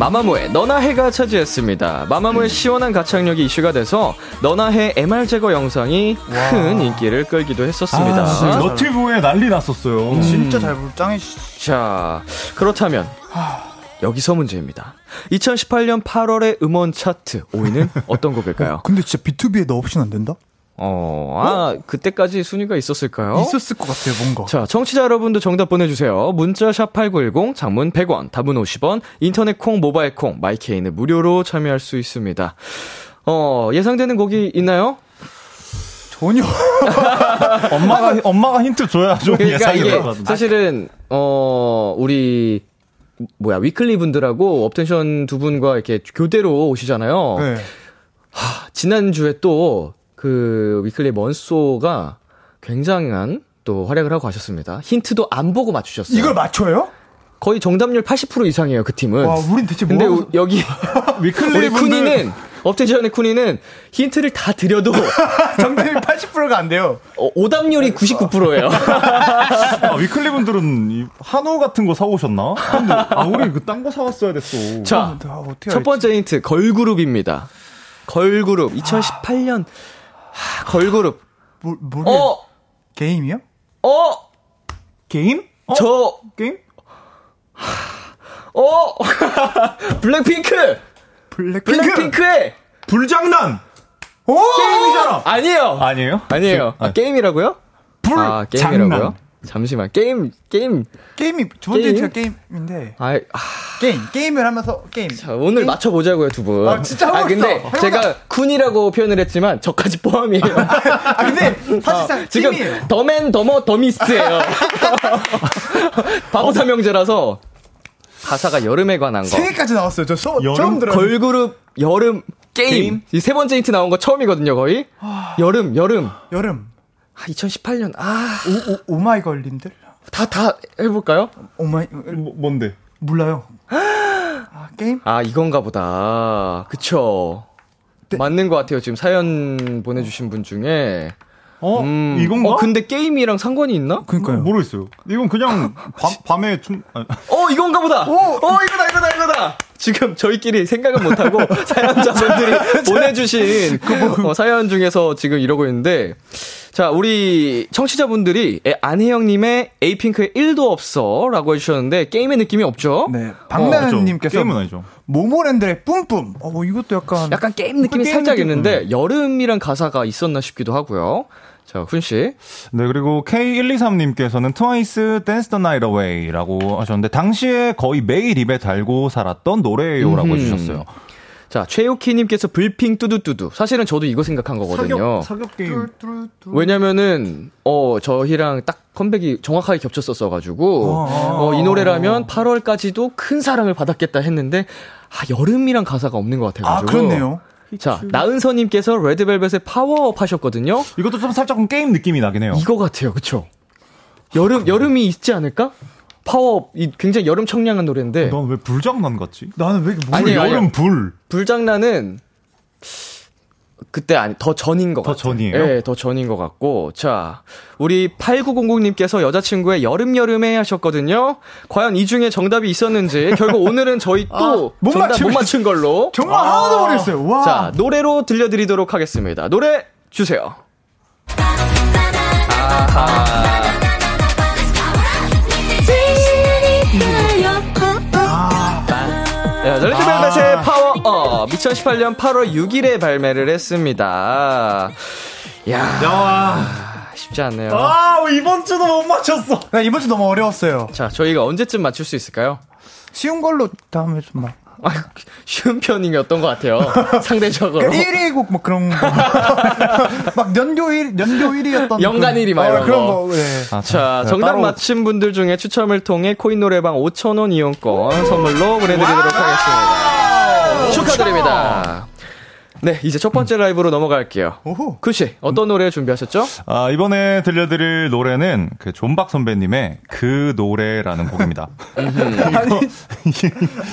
S2: 마마무의 너나 해가 차지했습니다. 마마무의 시원한 가창력이 이슈가 돼서 너나 해 MR 제거 영상이 큰 인기를 끌기도 했었습니다.
S4: 아, 너티브에 난리 났었어요.
S5: 진짜 잘 부르, 짱이시.
S2: 자, 그렇다면 여기서 문제입니다. 2018년 8월의 음원 차트 5위는 어떤 곡일까요?
S5: 근데 진짜 B2B에 너 없이는 안 된다?
S2: 어, 아, 그때까지 순위가 있었을까요?
S5: 있었을 것 같아요, 뭔가.
S2: 자, 청취자 여러분도 정답 보내주세요. 문자 샵8910, 장문 100원, 답은 50원, 인터넷 콩, 모바일 콩, 마이케이는 무료로 참여할 수 있습니다. 어, 예상되는 곡이 있나요?
S5: 전혀.
S4: 엄마가 엄마가 힌트 줘야 좀
S2: 그러니까
S4: 예상이
S2: 이게. 사실은, 어, 우리, 뭐야, 위클리 분들하고 업텐션 두 분과 이렇게 교대로 오시잖아요.
S5: 네.
S2: 지난주에 또 그 위클리 먼소가 굉장한 또 활약을 하고 가셨습니다. 힌트도 안 보고 맞추셨어요.
S5: 이걸 맞춰요?
S2: 거의 정답률 80% 이상이에요, 그 팀은.
S5: 와, 우린 대체 뭐.
S2: 근데 우- 여기
S4: 위클리
S2: 우리 쿠니는 업텐션의 쿠니는 힌트를 다 드려도
S5: 정답이 80%가 안 돼요.
S2: 어, 오답률이 99%예요.
S4: 아, 위클리 분들은 이 한우 같은 거 사오셨나? 아 우리 그딴 거 사왔어야 됐어.
S2: 자,
S5: 아,
S2: 첫? 번째 힌트 걸그룹입니다. 걸그룹 2018년 하, 걸그룹.
S5: 뭐, 뭐,
S2: 어,
S5: 게임이요?
S2: 어,
S4: 게임? 어?
S2: 저,
S4: 게임?
S2: 어, 블랙핑크,
S5: 블랙핑크!
S2: 블랙핑크의
S4: 불장난.
S5: 오!
S4: 게임이잖아.
S2: 아니에요.
S4: 아니에요?
S2: 아니에요. 아, 게임이라고요? 아, 게임이라고요?
S4: 장난.
S2: 잠시만. 게임, 게임.
S5: 게임이, 두 번째
S2: 게임?
S5: 게임인데.
S2: 아, 아
S5: 게임, 게임을 하면서 게임.
S2: 자, 오늘 맞춰보자고요, 두 분.
S5: 아, 진짜 하고
S2: 근데
S5: 있어.
S2: 제가 쿤이라고 표현을 했지만 저까지 포함이에요.
S5: 아, 근데 사실상
S2: 지금
S5: 팀이에요.
S2: Dumb and Dumber Dumbest예요. 바보 삼형제라서 가사가 여름에 관한 거.
S5: 세 개까지 나왔어요. 저 소,
S4: 여름
S5: 처음 들어요.
S2: 걸그룹 여름 게임.
S4: 게임?
S2: 이 세 번째 힌트 나온 거 처음이거든요, 거의. 여름, 여름.
S5: 여름.
S2: 아, 2018년. 아,
S5: 오, 오, 오 마이걸님들?
S2: 다, 다 해볼까요?
S5: 오마이,
S4: 뭐, 뭔데?
S5: 몰라요. 아, 게임?
S2: 아, 이건가 보다. 그쵸.
S5: 네.
S2: 맞는 것 같아요. 지금 사연 보내주신 분 중에.
S4: 어?
S2: 음.
S4: 이건가?
S2: 어, 근데 게임이랑 상관이 있나?
S5: 그니까요.
S4: 모르겠어요. 이건 그냥 밤, 밤에 춤, 아,
S2: 어, 이건가 보다! 어, 이거다, 이거다, 이거다! 지금 저희끼리 생각은 못하고 사연자분들이 보내주신 어, 사연 중에서 지금 이러고 있는데, 자, 우리 청취자분들이 에, 안혜영님의 에이핑크의 1도 없어 라고 해주셨는데, 게임의 느낌이 없죠?
S5: 네.
S4: 그렇죠.
S5: 박나연님께서
S4: 게임은 아니죠.
S5: 모모랜드의 뿜뿜. 어, 이것도 약간.
S2: 약간 게임 느낌이
S4: 게임
S2: 살짝
S4: 느낌.
S2: 있는데, 여름이란 가사가 있었나 싶기도 하고요. 자, 훈 씨.
S4: 네, 그리고 K123님께서는 트와이스 Dance the Night Away라고 하셨는데, 당시에 거의 매일 입에 달고 살았던 노래요라고
S2: 음흠.
S4: 해주셨어요.
S2: 자, 최우키님께서 불핑 뚜두뚜두. 사실은 저도 이거 생각한 거거든요.
S4: 사격 게임.
S2: 왜냐면은, 어, 저희랑 딱 컴백이 정확하게 겹쳤었어가지고, 어, 이 노래라면 8월까지도 큰 사랑을 받았겠다 했는데, 아, 여름이란 가사가 없는 것
S5: 아,
S2: 같아가지고.
S5: 그렇네요.
S2: 자, 나은서님께서 레드벨벳의 파워업 하셨거든요.
S6: 이것도 좀 살짝 게임 느낌이 나긴 해요.
S2: 이거 같아요, 그쵸? 여름, 여름이 있지 않을까? 파워업, 이 굉장히 여름 청량한 노래인데.
S6: 넌왜 불장난 같지?
S5: 나는 왜 이렇게 뭐
S2: 아니에요,
S6: 여름
S2: 아니에요.
S6: 불.
S2: 불장난은 그때 아니 더 전인
S6: 것더
S2: 같아요.
S6: 전이에요?
S2: 네, 더 전인 것 같고. 자, 우리 8900님께서 여자친구의 여름 여름에 하셨거든요. 과연 이 중에 정답이 있었는지 결국 오늘은 저희
S5: 또못
S2: 정답 못 맞춘 걸로.
S5: 정말 하나도 모르겠어요. 와.
S2: 자, 노래로 들려드리도록 하겠습니다. 노래 주세요. 네, 레드 벨벳의 파워업 2018년 8월 6일에 발매를 했습니다. 야,
S6: 야,
S2: 쉽지 않네요.
S6: 아, 이번 주도 못 맞췄어.
S5: 나 이번 주 너무 어려웠어요.
S2: 자, 저희가 언제쯤 맞출 수 있을까요?
S5: 쉬운 걸로 다음에 좀 막.
S2: 아, 쉬운 편이었던 것 같아요. 상대적으로.
S5: 그러니까 1위 곡뭐 그런 거. 막 연교 1, 연교 1위였던.
S2: 연간 1위 막 이런
S5: 그런
S2: 거.
S5: 거. 네.
S6: 아,
S2: 자,
S6: 네,
S2: 정답
S6: 따로
S2: 맞힌 분들 중에 추첨을 통해 코인 노래방 5,000원 이용권 선물로 보내드리도록 하겠습니다. 네, 이제 첫 번째 라이브로 넘어갈게요.
S5: 오호.
S2: 쿠씨, 어떤 노래 준비하셨죠?
S6: 아, 이번에 들려드릴 노래는 그 존박 선배님의 그 노래라는 곡입니다.
S5: 아니.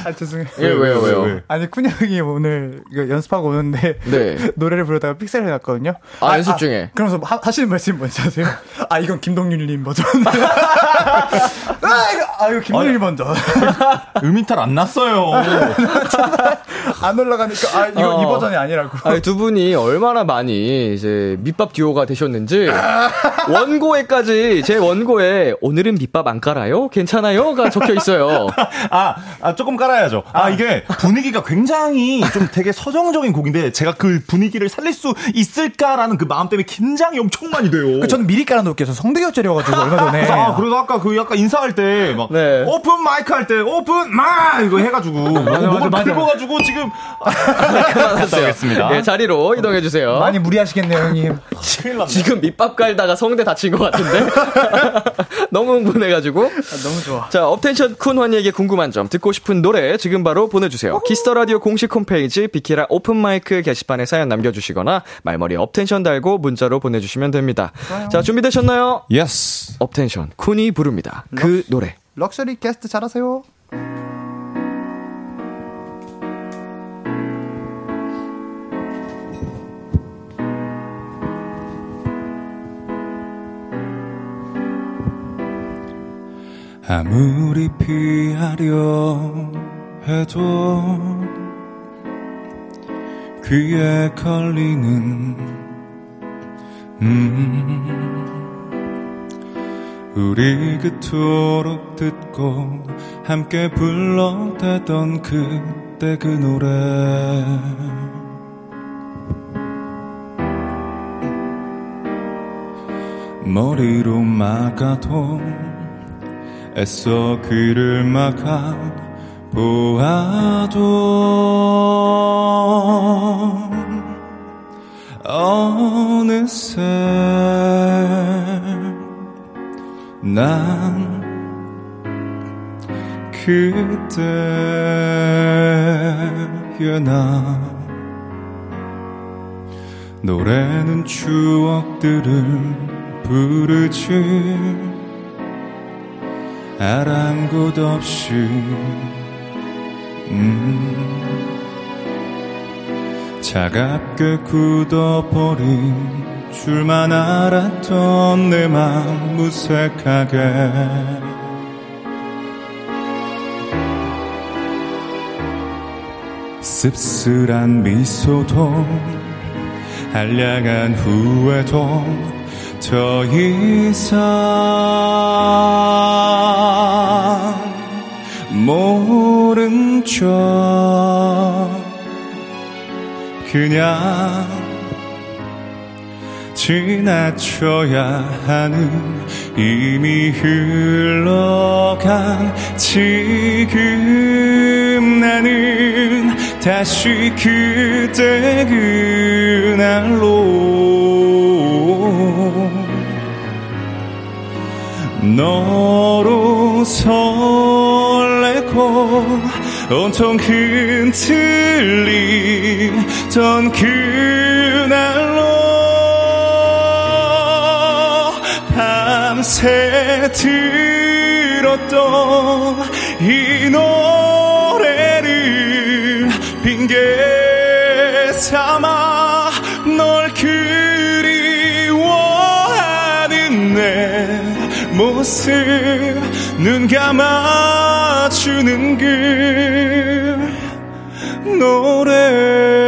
S5: 아, 죄송해요.
S2: 예, 왜요, 왜요?
S6: 왜?
S5: 아니, 쿤 형이 오늘 이거 연습하고 오는데.
S2: 네.
S5: 노래를 부르다가 픽셀 해놨거든요.
S2: 아, 연습 중에.
S5: 그러면서 하, 하시는 말씀이 뭔지 아세요? 아, 이건 김동률님 버전. 아, 이거, 아, 이거 김동률 버전.
S6: 음이탈 안 났어요.
S5: 안 올라가니까, 아, 이거
S2: 어.
S5: 이 버전이 아니 라고.
S2: 아니, 두 분이 얼마나 많이 이제 밑밥 듀오가 되셨는지 원고에까지 제 원고에 오늘은 밑밥 안 깔아요? 괜찮아요?가 적혀 있어요.
S6: 아, 아, 조금 깔아야죠. 아, 이게 분위기가 굉장히 좀 되게 서정적인 곡인데 제가 그 분위기를 살릴 수 있을까라는 그 마음 때문에 긴장이 엄청 많이 돼요.
S5: 그 저는 미리 깔아놓을게요. 저 성대결절이어가지고 얼마 전에.
S6: 아, 그래서 아까 그 약간 인사할 때, 막,
S2: 네.
S6: open mic 할 때, 오픈 마! 이거 해가지고, 목을
S5: 맞아.
S6: 긁어가지고 지금, 갔다 오겠습니다.
S2: 예, 자리로 이동해 주세요.
S5: 많이 무리하시겠네요, 형님.
S2: 지금 밑밥 깔다가 성대 다친 것 같은데 너무 흥분해가지고
S5: 너무 좋아.
S2: 자 업텐션 쿤 환희에게 궁금한 점 듣고 싶은 노래 지금 바로 보내주세요 키스 더 라디오 공식 홈페이지 비키라 open mic 게시판에 사연 남겨주시거나 말머리 업텐션 달고 문자로 보내주시면 됩니다 자 준비되셨나요
S6: yes.
S2: 업텐션 쿤이 부릅니다 그 노래
S5: 럭셔리 게스트 잘하세요.
S4: 아무리 피하려 해도 귀에 걸리는 음 우리 그토록 듣고 함께 불러대던 그때 그 노래. 머리로 막아도 애써 귀를 막아 보아도 어느새 난 그때의 나 노래는 추억들을 부르지 아랑곳 없이. 음. 차갑게 굳어버린 줄만 알았던 내 맘 무색하게. 씁쓸한 미소도 한량한 후회도 더 이상 모른 척 그냥 지나쳐야 하는 이미 흘러간 지금 나는 다시 그때 그날로 너로 설레고 온통 흔들리던 그날로 밤새 들었던 이 노래를 핑계 삼아 널 그리워하는 내 모습 눈 감아 주는 그 노래.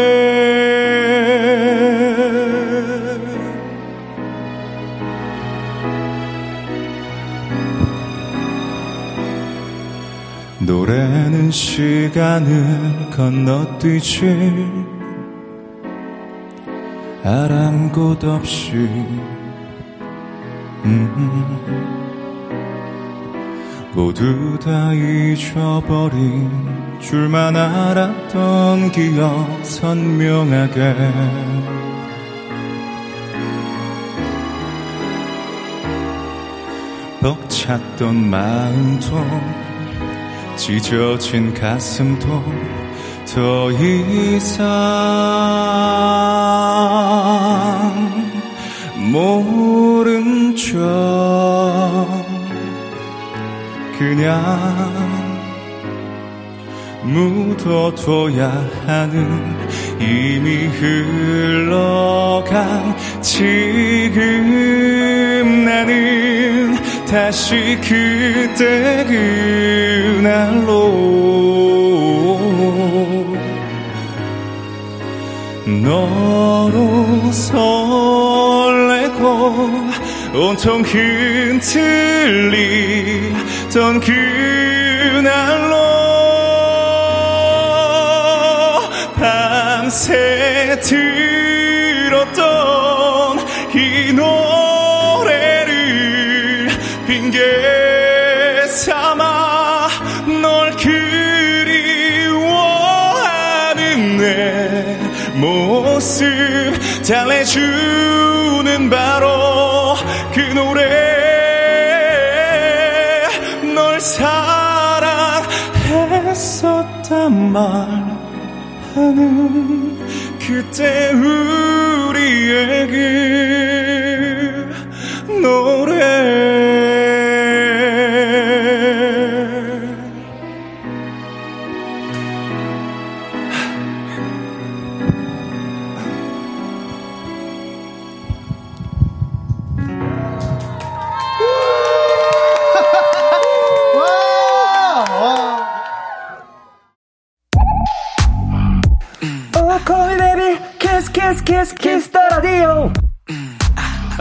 S4: 노래는 시간을 건너뛰지. 아랑곳 없이. 음. 모두 다 잊어버린 줄만 알았던 기억 선명하게. 벅찼던 마음도 찢어진 가슴도 더 이상 모른 척 그냥 묻어둬야 하는 이미 흘러간 지금 나는 다시 그때 그날로 너로 설레고 온통 흔들리 던 그날로 밤새 들었던 이 노래를 핑계 삼아 널 그리워하는 내 모습 달래주 그때 우리의 그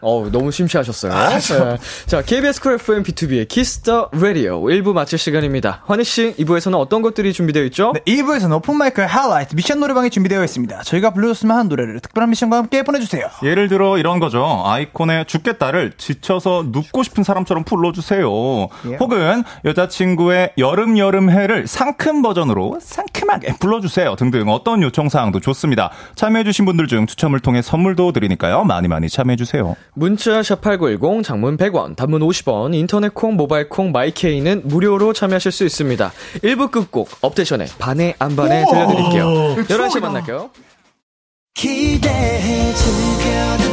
S2: 어 너무 심취하셨어요. 네. 자, KBS Cool FM 비투비의 키스 더 라디오 1부 마칠 시간입니다. 환희 씨, 2부에서는 어떤 것들이 준비되어 있죠?
S5: 네, 2부에서는 오픈 마이크 하이라이트 미션 노래방이 준비되어 있습니다. 저희가 불러줬으면 하는 노래를 특별한 미션과 함께 보내주세요.
S7: 예를 들어 이런 거죠. 아이콘의 죽겠다를 지쳐서 눕고 싶은 사람처럼 불러주세요. 혹은 여자친구의 여름 여름 해를 상큼 버전으로 상큼하게 불러주세요. 등등 어떤 요청 사항도 좋습니다. 참여해주신 분들 중 추첨을 통해 선물도 드리니까요. 많이 많이 참여해주세요.
S2: 문자 샵8910 장문 100원, 단문 50원, 인터넷 콩, 모바일 콩, 마이케이는 무료로 참여하실 수 있습니다. 1부 끝곡 업데이션의 반에 안 반에 들려드릴게요. 11시에 만날게요.
S1: 기대해 즐겨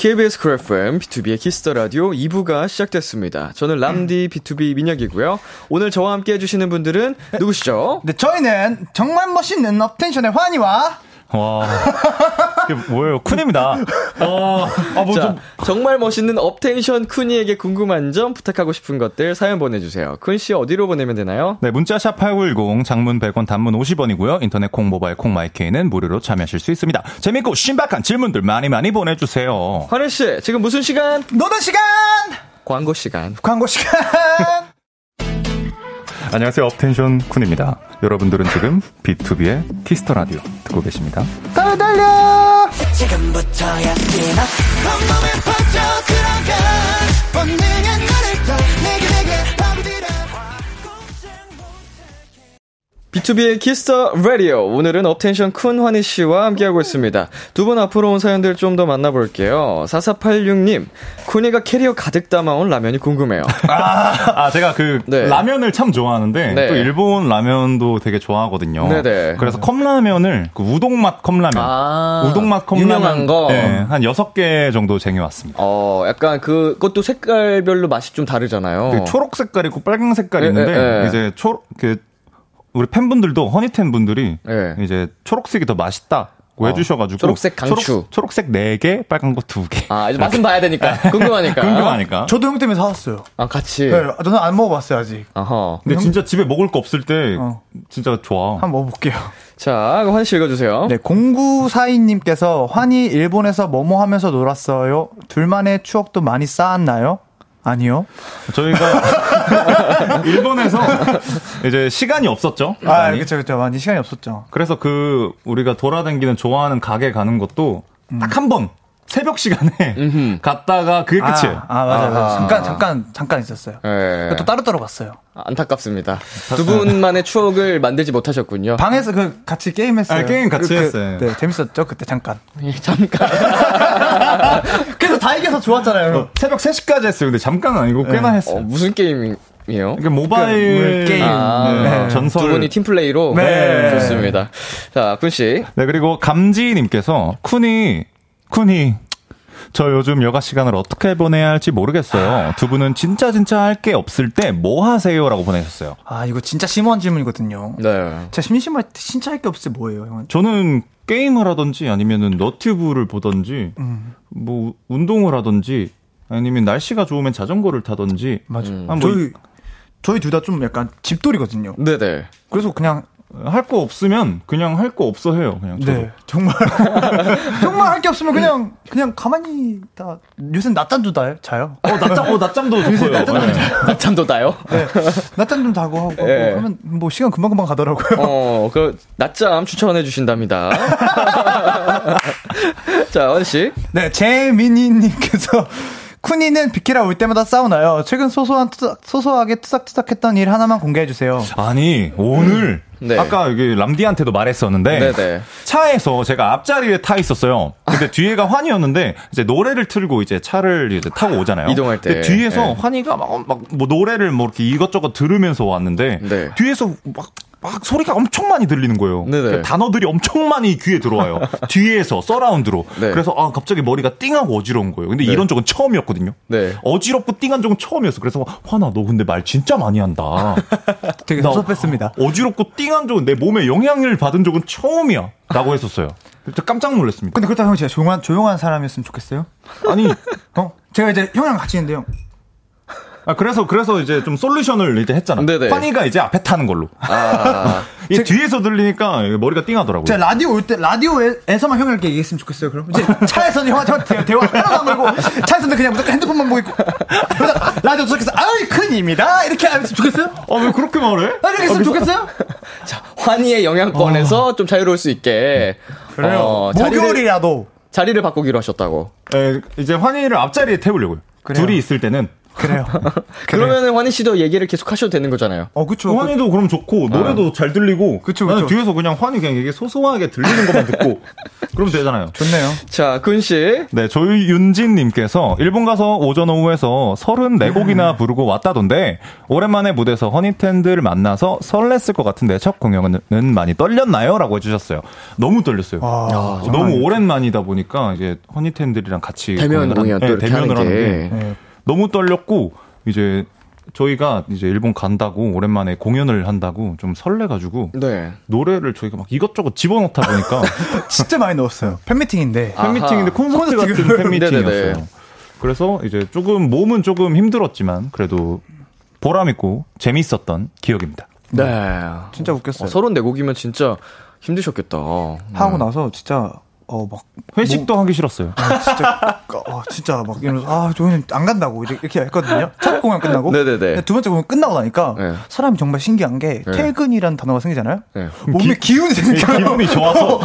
S2: KBS 쿨 FM, B2B의 키스터 라디오 2부가 시작됐습니다. 저는 람디 BTOB 민혁이고요. 오늘 저와 함께 해주시는 분들은 누구시죠?
S5: 네, 저희는 정말 멋있는 업텐션의 환희와
S4: 와. 뭐예요? 쿤입니다. 어, 아, 뭐
S2: 자,
S4: 좀.
S2: 정말 멋있는 업텐션 쿤이에게 궁금한 점, 부탁하고 싶은 것들 사연 보내주세요. 쿤씨 어디로 보내면 되나요?
S4: 네, 문자샵 8910, 장문 100원, 단문 50원이고요. 인터넷 콩, 모바일 콩, My K는 무료로 참여하실 수 있습니다. 재밌고 신박한 질문들 많이 많이 보내주세요.
S2: 환희씨, 지금 무슨 시간?
S5: 노는 시간!
S2: 광고 시간.
S5: 광고 시간!
S4: 안녕하세요. 업텐션 쿤입니다. 여러분들은 지금 B2B의 키스터 라디오 듣고 계십니다.
S5: 달려, 달려!
S1: 지금부터야 뛰어 온몸에 퍼져 들어가 본능은 너를 더 내게 내게
S2: B2B의 키스터 라디오. 오늘은 업텐션 쿤 환희 씨와 함께하고 있습니다. 두 분 앞으로 온 사연들 좀 더 만나볼게요. 4486님, 쿤이가 캐리어 가득 담아온 라면이 궁금해요.
S4: 아, 제가 그
S2: 네.
S4: 라면을 참 좋아하는데
S2: 네.
S4: 또 일본 라면도 되게 좋아하거든요.
S2: 네네.
S4: 그래서 컵라면을 그 우동맛 컵라면,
S2: 아,
S4: 우동맛 컵라면
S2: 유명한 거?
S4: 네, 한 6개 정도 쟁여왔습니다.
S2: 어, 약간 그, 그것도 색깔별로 맛이 좀 다르잖아요.
S4: 그 초록 색깔 있고 빨강 색깔
S2: 예,
S4: 있는데
S2: 예, 예.
S4: 이제 초록 그 우리 팬분들도 허니텐 분들이
S2: 예.
S4: 이제 초록색이 더 맛있다 고
S2: 어,
S4: 해주셔가지고
S2: 초록색 강추.
S4: 초록, 색 4개, 빨간 거 2개.
S2: 아, 이제 맛은 봐야 되니까. 궁금하니까.
S4: 궁금하니까.
S5: 저도 형 때문에 사왔어요.
S2: 아, 같이.
S5: 네, 저는 안 먹어봤어요, 아직.
S2: 어허.
S4: 근데 진짜 집에 먹을 거 없을 때
S5: 어.
S4: 진짜 좋아.
S5: 한번 먹어볼게요.
S2: 자, 환희 씨 읽어주세요.
S5: 네, 0942님께서 환희 일본에서 뭐뭐 하면서 놀았어요? 둘만의 추억도 많이 쌓았나요? 아니요.
S4: 저희가 일본에서 이제 시간이 없었죠.
S5: 아. 그쵸, 그쵸. 많이 시간이 없었죠.
S4: 그래서 그 우리가 돌아다니는 좋아하는 가게 가는 것도
S5: 음.
S4: 딱한 번 새벽 시간에 갔다가 그게 끝이에요.
S5: 아, 아, 맞아요.
S2: 아하.
S5: 잠깐, 잠깐, 잠깐 있었어요.
S2: 예.
S5: 또 따로따로 봤어요.
S2: 안타깝습니다. 두 분만의 추억을 만들지 못하셨군요.
S5: 방에서 그 같이 게임했어요.
S4: 아, 게임 같이
S5: 그, 그,
S4: 했어요.
S5: 네, 재밌었죠 그때 잠깐.
S2: 예, 잠깐.
S5: 그래서 다 이겨서 좋았잖아요.
S4: 어, 새벽 3시까지 했어요. 근데 잠깐 아니고 꽤나
S5: 네.
S4: 했어요.
S2: 어, 무슨 게임 이에요?
S4: 이게 모바일
S5: 그 게임.
S2: 아,
S4: 네,
S5: 네.
S4: 전설.
S2: 두 분이 팀 플레이로?
S5: 네.
S2: 좋습니다. 자, 쿤씨.
S4: 네, 그리고 감지님께서 쿤이, 쿤이, 저 요즘 여가 시간을 어떻게 보내야 할지 모르겠어요. 두 분은 진짜 진짜 할 게 없을 때 뭐 하세요? 라고 보내셨어요.
S5: 아 이거 진짜 심오한 질문이거든요.
S2: 네.
S5: 제가 심심할 때 진짜 할 게 없을 때 뭐예요, 형은?
S4: 저는 게임을 하든지 아니면은 너튜브를 보든지
S5: 음.
S4: 뭐 운동을 하든지 아니면 날씨가 좋으면 자전거를 타든지
S5: 맞아.
S2: 음.
S4: 아, 뭐
S5: 저희 저희 둘 다 좀 약간 집돌이거든요.
S2: 네네.
S5: 그래서 그냥
S4: 할 거 없으면 그냥 할 거 없어 해요. 그냥 저도.
S5: 네 정말 정말 할 게 없으면 그냥 그냥 가만히 다 요새 낮잠도 다 자요.
S4: 어, 낮잠, 어, 낮잠도 좋고요. 네.
S2: 낮잠도 나요?
S5: 네. 낮잠 좀 자고 하고
S2: 네.
S5: 하면 뭐 시간 금방 금방 가더라고요.
S2: 어, 그, 낮잠 추천해 주신답니다. 자, 원 씨.
S5: 네, 재민희님께서 쿠니는 비키라 올 때마다 싸우나요? 최근 소소한 투삭, 소소하게 투삭투삭했던 일 하나만 공개해 주세요.
S4: 아니, 오늘,
S2: 네.
S4: 아까 여기 람디한테도 말했었는데,
S2: 네네.
S4: 차에서 제가 앞자리에 타 있었어요. 근데 뒤에가 환희였는데, 이제 노래를 틀고 이제 차를 이제 타고 오잖아요.
S2: 이동할 때.
S4: 근데 뒤에서
S2: 네.
S4: 환희가 막, 막, 뭐 노래를 뭐 이렇게 이것저것 들으면서 왔는데,
S2: 네.
S4: 뒤에서 막, 막 소리가 엄청 많이 들리는 거예요.
S2: 네네.
S4: 그 단어들이 엄청 많이 귀에 들어와요. 뒤에서, 서라운드로.
S2: 네.
S4: 그래서 아, 갑자기 머리가 띵하고 어지러운 거예요. 근데 이런 적은 처음이었거든요.
S2: 네.
S4: 어지럽고 띵한 적은 처음이었어. 그래서 환아, 너 근데 말 진짜 많이 한다.
S5: 되게
S4: 나
S5: 섭섭했습니다.
S4: 어지럽고 띵한 적은 내 몸에 영향을 받은 적은 처음이야. 라고 했었어요. 깜짝 놀랐습니다.
S5: 근데 그렇다고 형 진짜 조용한, 조용한 사람이었으면 좋겠어요?
S4: 아니,
S5: 어? 제가 이제 형이랑 같이 있는데요.
S4: 아, 그래서, 그래서 이제 좀 솔루션을 이제 했잖아.
S2: 네네.
S4: 환희가 이제 앞에 타는 걸로.
S2: 아,
S4: 이 뒤에서 들리니까 머리가 띵하더라고요.
S5: 제가 라디오 올 때, 라디오에서만 형이랑 이렇게 얘기했으면 좋겠어요, 그럼. 이제 차에서는 형한테 대화, 대화 하나도 안 걸고, 차에서는 그냥 무조건 핸드폰만 보고 있고. 그래서 라디오 도착해서, 아이, 큰입니다! 이렇게 하면 좋겠어요?
S4: 아, 왜 그렇게 말해?
S5: 아, 이렇게 했으면 좋겠어요?
S2: 자, 환희의 영향권에서 좀 자유로울 수 있게.
S5: 그래요.
S2: 어,
S5: 목요일이라도.
S2: 자리를 바꾸기로 하셨다고.
S4: 에, 이제 환희를 앞자리에 태우려고요.
S5: 그래요?
S4: 둘이 있을 때는
S5: 그래요.
S2: 그러면은 환희 씨도 얘기를 계속 하셔도 되는 거잖아요.
S5: 어, 그쵸.
S4: 환희도 그 럼 좋고 노래도 잘 들리고
S5: 그쵸, 그쵸.
S4: 뒤에서 그냥 환희 그냥 이게 소소하게 들리는 것만 듣고 그러면 되잖아요.
S5: 좋네요.
S2: 자, 군 씨.
S4: 네, 조윤진님께서 일본 가서 오전 오후에서 34곡이나 부르고 왔다던데 오랜만에 무대에서 허니텐들을 만나서 설렜을 것 같은데 첫 공연은 많이 떨렸나요? 라고 해주셨어요. 너무 떨렸어요.
S5: 아,
S4: 너무 오랜만이다 보니까 이제 허니텐들이랑 같이
S2: 대면
S4: 공연을
S2: 공연 또
S4: 네, 대면을
S2: 하는 게.
S4: 하는데
S5: 네.
S4: 너무 떨렸고 이제 저희가 이제 일본 간다고 오랜만에 공연을 한다고 좀 설레가지고
S2: 네.
S4: 노래를 저희가 막 이것저것 집어넣다 보니까
S5: 진짜 많이 넣었어요. 팬미팅인데.
S2: 아.
S4: 팬미팅인데 콘서트 같은
S5: 콘서트.
S4: 팬미팅이었어요.
S2: 네네네.
S4: 그래서 이제 조금 몸은 조금 힘들었지만 그래도 보람 있고 재밌었던 기억입니다.
S2: 네.
S5: 진짜 웃겼어요.
S2: 어, 34곡이면 진짜 힘드셨겠다.
S5: 하고 나서 진짜 어 막
S4: 회식도 하기 싫었어요.
S5: 진짜 어, 진짜 막 이러면서 아 저희는 안 간다고 이렇게, 했거든요. 첫 공연 끝나고
S2: 네네네.
S5: 두 번째 공연 끝나고 나니까
S2: 네.
S5: 사람이 정말 신기한 게
S2: 네.
S5: 퇴근이라는 단어가 생기잖아요.
S2: 네.
S5: 몸에 기, 운이 생겨요.
S4: 기분이 좋아서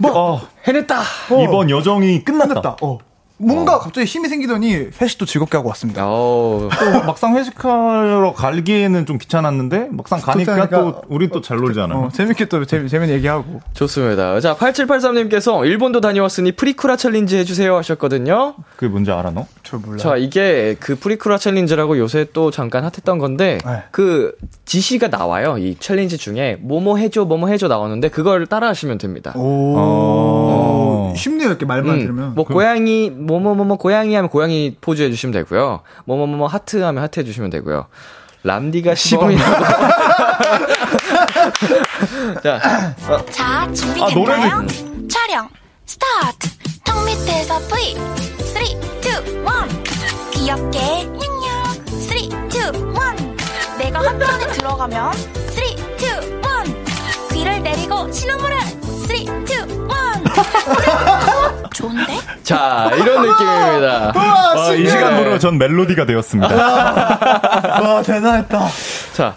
S4: 뭐
S2: 해냈다!
S4: 이번 여정이 끝났다.
S5: 끝났다. 어. 뭔가 갑자기 힘이 생기더니 회식도 즐겁게 하고 왔습니다.
S2: 어,
S4: 또 막상 회식하러 갈기에는 좀 귀찮았는데 막상 가니까
S5: 좋다니까.
S4: 또 우리 또 잘 놀잖아요.
S5: 어, 재밌게 또 재미, 재밌는 얘기하고.
S2: 좋습니다. 자, 8783님께서 일본도 다녀왔으니 プリクラ challenge 해주세요 하셨거든요.
S4: 그게 뭔지 알아 너?
S5: 저 몰라.
S2: 자, 이게 그 프리쿠라 챌린지라고 요새 또 잠깐 hot했던 건데,
S5: 네.
S2: 그 지시가 나와요. 이 challenge 중에 뭐뭐 해줘, 뭐뭐 해줘 나오는데, 그걸 따라 하시면 됩니다.
S5: 오.
S4: 어.
S5: 쉽네요, 이렇게 말만
S2: 음,
S5: 들으면.
S2: 뭐 고양이 뭐뭐뭐뭐 고양이 하면 고양이 포즈 해 주시면 되고요. 뭐뭐뭐뭐 하트 하면 하트 해 주시면 되고요. 람디가 시범이라고. 자, 어,
S8: 자,
S4: 아,
S8: 준비됐나요? 촬영 스타트. 턱 밑에서 V. 3, 2, 1. 귀엽게 냥냥. 3, 2, 1. 내가 핫판에 들어가면 3, 2, 1. 귀를 내리고 신호물을 3, 2, 1. 좋은데?
S2: 자 이런 느낌입니다.
S4: 아, 이 시간부로 전 멜로디가 되었습니다.
S5: 와, 대단했다.
S2: 자,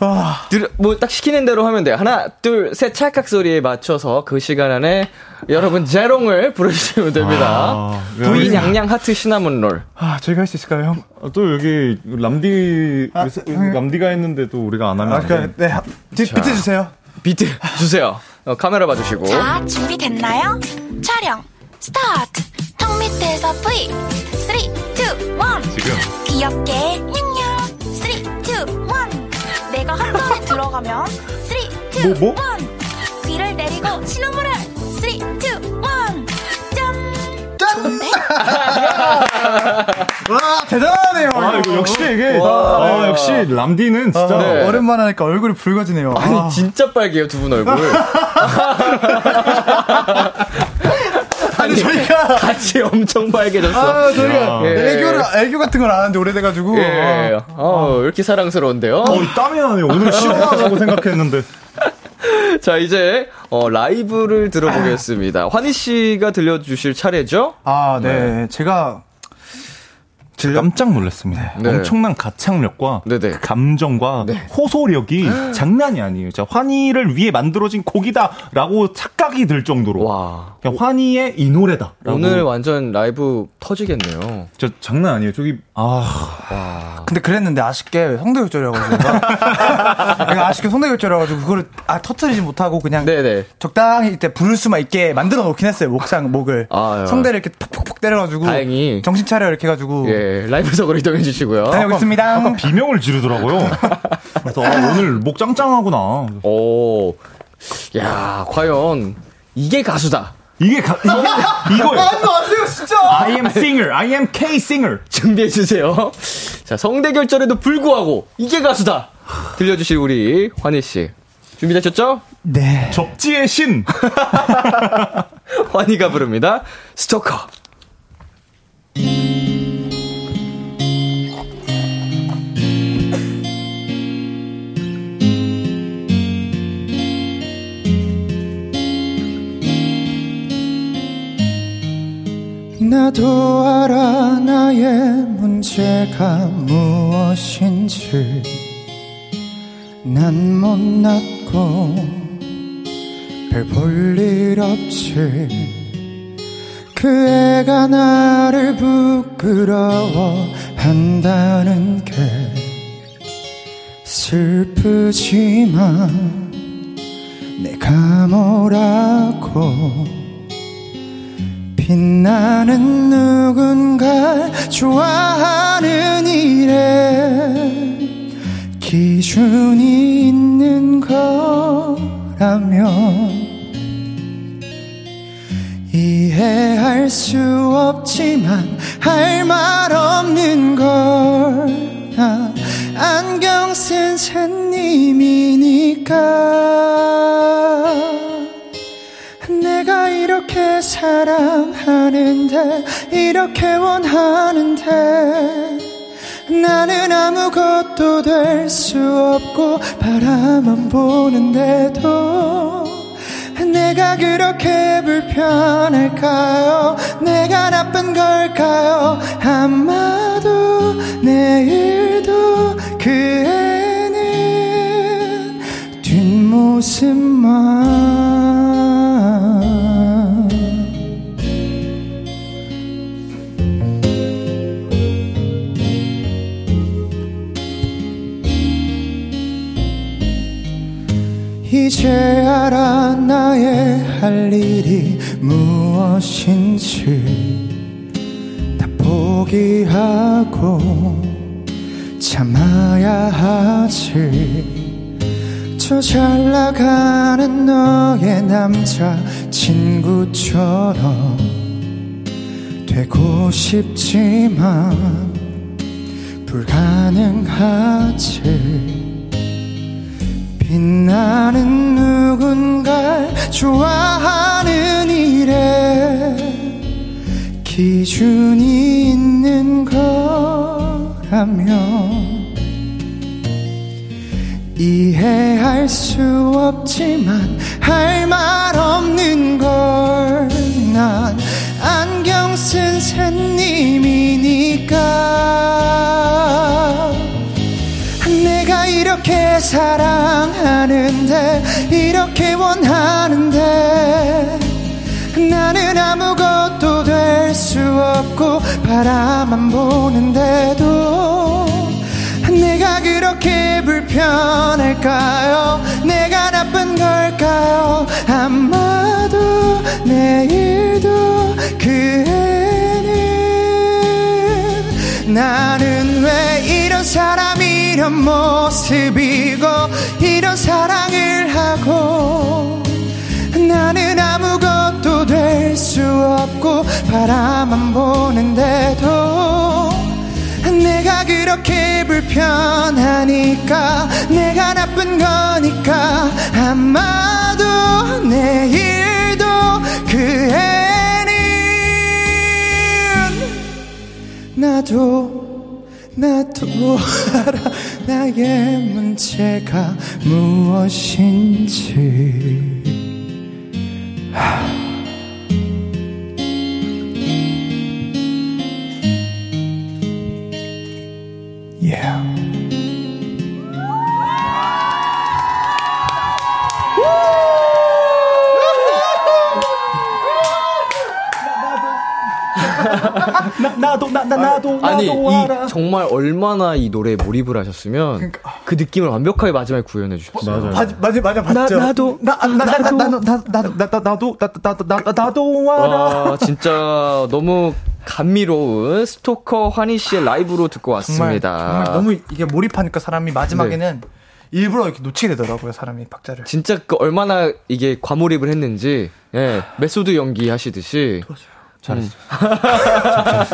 S2: 뭐 딱 시키는 대로 하면 돼요. 하나, 둘, 셋 찰칵 소리에 맞춰서 그 시간 안에 여러분 재롱을 부리시면 됩니다.
S4: 아,
S2: V 냥냥 하트 cinnamon roll.
S5: 아, 저희가 할 수 있을까요, 형?
S4: 아, 또 여기 람디
S5: 아,
S4: 람디가 했는데 또 우리가 안 하면
S5: 아,
S4: 안
S5: 그,
S4: 돼.
S5: 네. 하- 비, 비트 주세요.
S2: 비트 주세요. 어, 카메라 봐주시고.
S8: 자, 준비됐나요? 촬영 스타트. 턱 밑에서 V. 3, 2, 1.
S4: 지금
S8: 귀엽게 냥냥 3, 2, 1 내가 핫판에 들어가면 3, 2,
S4: 뭐, 뭐?
S8: 1 귀를 내리고 신호물을 3, 2, 1 짠! 좋은데?
S5: 와, 대단하네요.
S4: 아 이거 역시 이게 아 역시 람디는 진짜
S2: 네.
S5: 오랜만에 하니까 얼굴이 붉어지네요.
S2: 아니
S5: 아.
S2: 진짜 빨개요 두 분 얼굴.
S5: 아니, 저희가.
S2: 같이 엄청 빨개졌어.
S5: 아, 저희가
S2: 예.
S5: 애교를, 애교 같은 걸 안 하는데 오래돼가지고.
S2: 예. 어, 왜 이렇게 사랑스러운데요?
S4: 어, 땀이 나네요. 오늘 시원하다고 생각했는데.
S2: 자, 이제, 어, 라이브를 들어보겠습니다. 환희 씨가 들려주실 차례죠?
S5: 아, 네. 제가
S4: 진짜 깜짝 놀랐습니다.
S2: 네.
S4: 엄청난 가창력과
S2: 네 네.
S4: 그 감정과
S2: 네.
S4: 호소력이 장난이 아니에요. 진짜 환희를 위해 만들어진 곡이다라고 착각이 들 정도로.
S2: 와.
S4: 그냥 환희의 이 노래다.
S2: 오늘 완전 라이브 터지겠네요.
S4: 저 장난 아니에요. 저기 아
S5: 근데 그랬는데 아쉽게 성대결절이어가지고. 제가 아쉽게 성대결절이어가지고 그거를 아, 터트리지 못하고 그냥
S2: 네네.
S5: 적당히 이때 부를 수만 있게 만들어 놓긴 했어요. 목상, 목을.
S2: 아,
S5: 성대를 이렇게 톡톡톡 때려 가지고.
S2: 다행히.
S5: 정신 차려 이렇게 해 가지고.
S2: 예, 라이브석으로 이동해 주시고요.
S5: 다녀오겠습니다.
S4: 아까 비명을 지르더라고요. 그래서 아, 오늘 목 짱짱하구나.
S2: 오. 야, 과연, 이게 가수다.
S4: 이게 가, 이게 이거예요.
S5: 아세요, 진짜!
S4: I am singer. I am K singer.
S2: 준비해 주세요. 자, 성대 결절에도 불구하고, 이게 가수다. 들려주실 우리 환희 씨. 준비되셨죠?
S5: 네.
S4: 접지의 신.
S2: 환희가 부릅니다. 스토커.
S1: 나도 알아 나의 문제가 무엇인지. 난 못났고 별 볼 일 없지.
S5: 그 애가 나를 부끄러워 한다는 게 슬프지만 내가 뭐라고 빛나는 누군가 좋아하는 일에 기준이 있는 거라면 이해할 수 없지만 할 말 없는 걸난 안경 쓴 새님이니까 사랑하는데 이렇게 원하는데 나는 아무것도 될 수 없고 바라만 보는데도 내가 그렇게 불편할까요? 내가 나쁜 걸까요? 아마도 내일도 그 애는 뒷모습만 이제 알아 나의 할 일이 무엇인지 다 포기하고 참아야 하지. 저 잘 나가는 너의 남자 친구처럼 되고 싶지만 불가능하지 빛나는 누군가 좋아하는 일에 기준이 있는 거라면 이해할 수 없지만 할 말 없는 걸 난 안경 쓴 새님이니까 이렇게 사랑하는데 이렇게 원하는데 나는 아무것도 될 수 없고 바라만 보는데도 내가 그렇게 불편할까요? 내가 나쁜 걸까요? 아마도 내일도 그 애는 나는 왜 이런 사람 이 이런 모습이고 이런 사랑을 하고 나는 아무것도 될 수 없고 바라만 보는데도 내가 그렇게 불편하니까 내가 나쁜 거니까 아마도 내일도 그 애는 나도 나도 알아 나의 문제가 무엇인지
S4: 나, 나도, 나, 나, 나도, 나도
S2: 아니
S4: 알아.
S2: 이 정말 얼마나 이 노래에 몰입을 하셨으면 그 느낌을 완벽하게 마지막에 구현해 주셨어요.
S4: 맞아, 맞아, 맞아,
S2: 나
S4: 맞죠.
S2: 나도
S4: 나, 나, 나, 나, 나, 나, 나, 나, 나, 나, 나도, 나, 나, 나, 나, 나도 알아.
S2: 와 진짜 너무 감미로운 스토커 환희 씨의 라이브로 듣고
S4: 정말,
S2: 왔습니다.
S4: 정말 너무 이게 몰입하니까 사람이 마지막에는 일부러 이렇게 놓치게 되더라고요, 사람이 박자를.
S2: 진짜 그 얼마나 이게 과몰입을 했는지 예 method 연기 하시듯이 잘했어.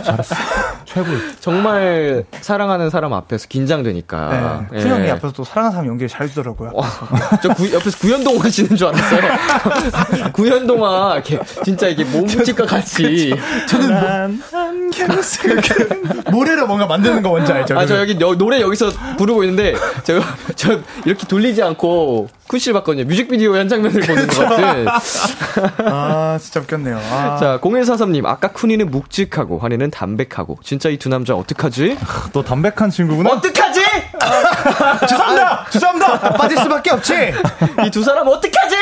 S2: 잘했어. 최고. 정말 사랑하는 사람 앞에서 긴장되니까.
S4: 네.
S2: 예.
S4: 푸영이 앞에서 또 사랑하는 사람 연기를 잘해주더라고요.
S2: 와, 저 구, 옆에서 구연동 하시는 줄 알았어요. 구연동아, 이렇게, 진짜 이게 몸짓과 같이.
S4: 저는 쓰 모래로 뭔가 만드는 거 뭔지 알죠?
S2: 아, 저 여기 여- 노래 여기서 부르고 있는데, 저, 저 이렇게 돌리지 않고 쿨실 봤거든요. 뮤직비디오 한 장면을 보는 것 같은.
S4: 아, 진짜 웃겼네요. 아.
S2: 자, 0143님, 아까 쿠니는 묵직하고, 환희는 담백하고. 진짜 이 두 남자 어떡하지?
S9: 또 담백한 친구구나.
S2: 어떡하지?
S4: 죄송합니다! 죄송합니다!
S5: 빠질 수밖에 없지.
S2: 이 두 사람 어떡하지?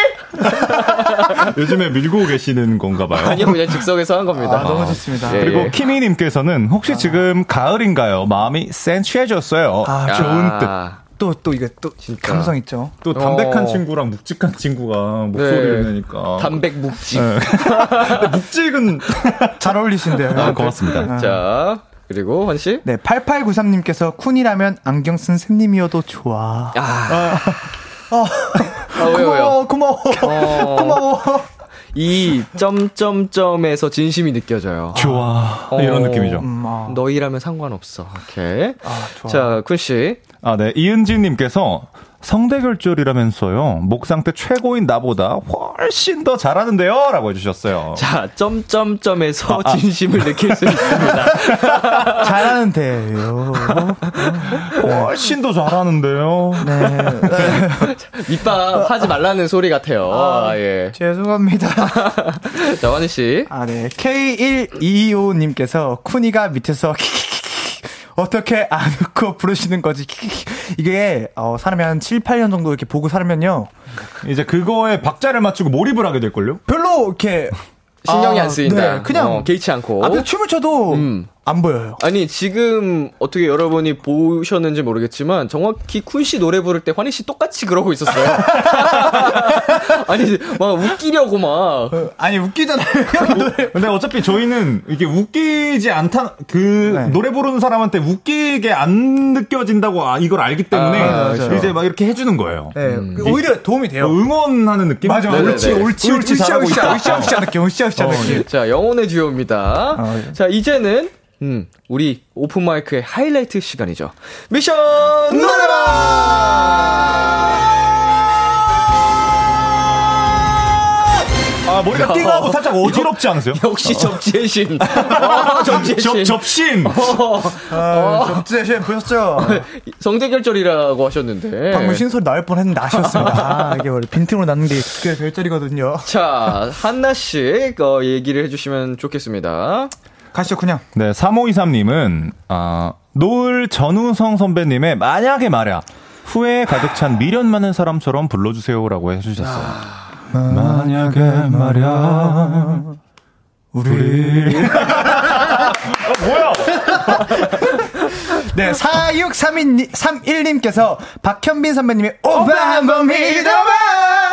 S4: 요즘에 밀고 계시는 건가 봐요.
S2: 아니요, 그냥 즉석에서 한 겁니다.
S5: 아, 너무 좋습니다.
S2: 예,
S4: 그리고
S2: 예.
S4: 키미님께서는 혹시 지금 가을인가요? 마음이 센 취해졌어요.
S5: 아,
S4: 좋은 뜻.
S2: 아,
S5: 또, 또 이게 또
S2: 진짜.
S5: 감성 있죠.
S4: 또 담백한
S2: 어.
S4: 친구랑 묵직한 친구가 목소리를
S2: 네.
S4: 내니까.
S2: 담백 묵직.
S4: 네. 묵직은
S5: 잘 어울리신데요.
S4: 아, 고맙습니다.
S2: 자, 그리고 환 씨.
S5: 네, 8893님께서 쿤이라면 안경 쓴 쌤님이어도 좋아.
S2: 아, 아 왜요, 왜요?
S5: 고마워, 고마워.
S2: 어.
S5: 고마워.
S2: 이 점점점에서 진심이 느껴져요.
S4: 좋아.
S2: 어.
S4: 이런 느낌이죠.
S5: 음, 아.
S2: 너희라면 상관없어. 오케이.
S5: 아, 좋아.
S2: 자, 쿤 씨.
S4: 아, 네. 이은지님께서 성대결절이라면서요. 목 상태 최고인 나보다 훨씬 더 잘하는데요. 라고 해주셨어요.
S2: 자, 점점점에서 진심을 느낄 수 있습니다.
S5: 잘하는데요.
S4: 훨씬 더 잘하는데요.
S5: 네.
S2: 밑밥 하지 말라는 소리 같아요. 아, 예.
S5: 죄송합니다.
S2: 자, 환희 씨.
S5: 아, 네. K1225님께서 쿤이가 밑에서 어떻게 안 웃고 부르시는 거지. 이게, 어, 사람이 한 7, 8년 정도 이렇게 보고 살면요.
S4: 이제 그거에 박자를 맞추고 몰입을 하게 될걸요?
S5: 별로 이렇게
S2: 신경이
S5: 아,
S2: 안 쓰인다.
S5: 네, 그냥
S2: 어, 개의치 않고.
S5: 앞에 춤을 춰도
S2: 음.
S5: 안 보여요.
S2: 아니 지금 어떻게 여러분이 보셨는지 모르겠지만 정확히 쿤 씨 노래 부를 때 환희 씨 똑같이 그러고 있었어요. 아니 막 웃기려고 막
S5: 아니, 웃기잖아요.
S4: 근데 어차피 저희는 이게 웃기지 않다, 그,
S5: 네.
S4: 노래 부르는 사람한테 웃기게 안 느껴진다고 아, 이걸 알기 때문에
S2: 아.
S4: 이제 막 이렇게 해주는 거예요.
S5: 네, 오히려 도움이 돼요.
S4: 응원하는 느낌?
S5: 맞아,
S2: 네네네.
S5: 옳지, 옳지, 옳지, 잘하고 있다. 으쌰으쌰 느낌, 으쌰으쌰 느낌.
S2: 자 영혼의 듀오입니다.
S5: 아, 예.
S2: 자 이제는 음 우리 오픈 마이크의 하이라이트 시간이죠. 미션
S4: 아, 머리가 띵하고 살짝 어지럽지 않으세요?
S2: 역시 접지의 신. 아, 접지의 신.
S4: 접, 접신!
S5: 아, 접지신 보셨죠?
S2: 성대결절이라고 하셨는데.
S5: 방금 신소리 나올 뻔 했는데 아쉬웠습니다. 아, 이게 원래 빈틈으로 낳는 게 그게 별절이거든요.
S2: 자 한나 씨 어, 얘기를 해주시면 좋겠습니다.
S5: 가시죠, 그냥.
S4: 네, 3523님은, 아, 노을 전우성 선배님의 만약에 말야, 후회에 가득 찬 미련 많은 사람처럼 불러주세요라고 해주셨어요. 만약에 말야,
S5: 우리.
S4: 뭐야?
S5: 네, 4631님께서 박현빈 선배님이 오빠 한번 믿어봐!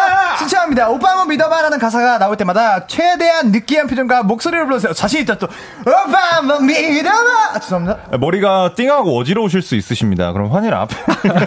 S5: 신청합니다. 오빠 한번 믿어봐라는 가사가 나올 때마다 최대한 느끼한 표정과 목소리를 불러주세요. 자신 있다 또, 오빠 한번 믿어봐! 죄송합니다.
S4: 머리가 띵하고 어지러우실 수 있으십니다. 그럼 환희를 앞에.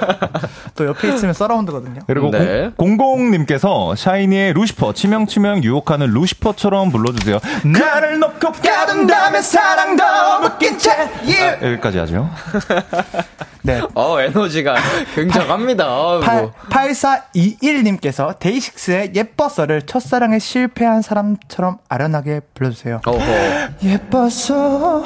S5: 또 옆에 있으면 서라운드거든요.
S4: 그리고
S2: 네.
S4: 공, 공공님께서 샤이니의 루시퍼, 치명치명 유혹하는 루시퍼처럼 불러주세요. 나를 놓고
S5: 가둔다면 사랑도 묶인 채, 예.
S4: 여기까지 하죠.
S5: 네.
S2: 어 에너지가 굉장합니다. 아이고.
S5: 8, 8421님께서 데이식스의 예뻐서를 첫사랑에 실패한 사람처럼 아련하게 불러주세요.
S2: 어허.
S5: 예뻐서.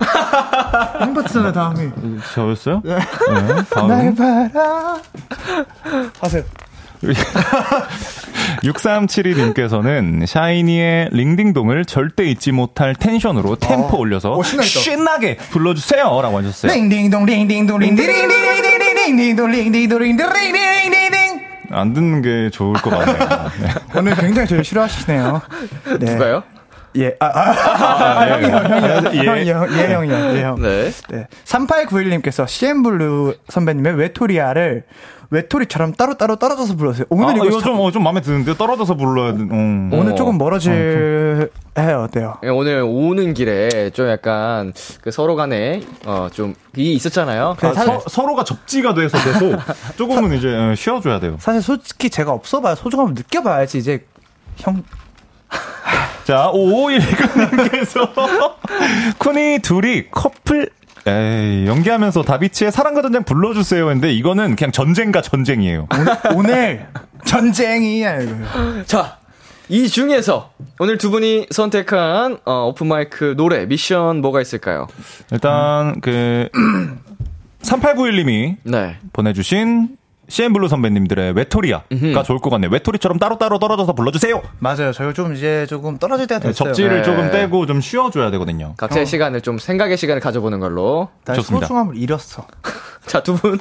S5: 행복했잖아요, 다음이.
S4: 저였어요? 네.
S5: 날
S4: 다음.
S5: 봐라. 하세요.
S4: 6372님께서는 샤이니의 링딩동을 절대 잊지 못할 텐션으로 템포 어, 올려서
S5: 어,
S4: 신나게 불러주세요. 라고 하셨어요.
S5: 링딩동, 링딩동, 링딩딩, 링딩동, 링딩동, 링딩딩,
S4: 안 듣는 게 좋을 것 같네요. 네.
S5: 오늘 굉장히 저를 싫어하시네요. 네.
S2: 누가요?
S5: 예, 아, 아, 아, 아 형이요, 형이요, 아,
S4: 예.
S5: 형이요, 예, 형이요, 예, 형.
S2: 네.
S5: 네. 3891님께서 CM블루 선배님의 외토리아를 외토리처럼 따로따로 떨어져서 불렀어요. 오늘
S4: 아,
S5: 이거,
S4: 이거
S5: 참-
S4: 좀, 어, 좀 마음에 드는데 떨어져서 불러야 돼. 음.
S5: 오늘
S2: 어.
S5: 조금 멀어질 해요, 어때요?
S2: 예, 오늘 오는 길에 좀 약간 그 서로 간에 어 좀 이 있었잖아요.
S4: 아, 서, 서로가 접지가 돼서 계속 조금은 이제 어, 쉬어줘야 돼요.
S5: 사실 솔직히 제가 없어봐야 소중함을 느껴봐야지 이제 형
S4: 자, 5519님께서 쿤이 둘이 커플 에이, 연기하면서 다비치의 사랑과 전쟁 불러주세요 했는데 이거는 그냥 전쟁과 전쟁이에요.
S5: 오늘 전쟁이야 이거.
S2: 자, 이 중에서 오늘 두 분이 선택한 어, 오픈마이크 노래 미션 뭐가 있을까요?
S4: 일단 그 3891님이
S2: 네.
S4: 보내주신
S10: CN블루 선배님들의 외톨이야가 좋을 것 같네요. 외톨이처럼 따로따로 떨어져서 불러주세요.
S5: 맞아요. 저희 좀 이제 조금 떨어질 때가
S10: 네,
S5: 됐어요.
S10: 접지를
S2: 네.
S10: 조금 떼고 좀 쉬어줘야 되거든요.
S2: 각자의 시간을 좀 생각의 시간을 가져보는 걸로.
S10: 좋습니다.
S5: 소중함을 잃었어.
S2: 자, 두 분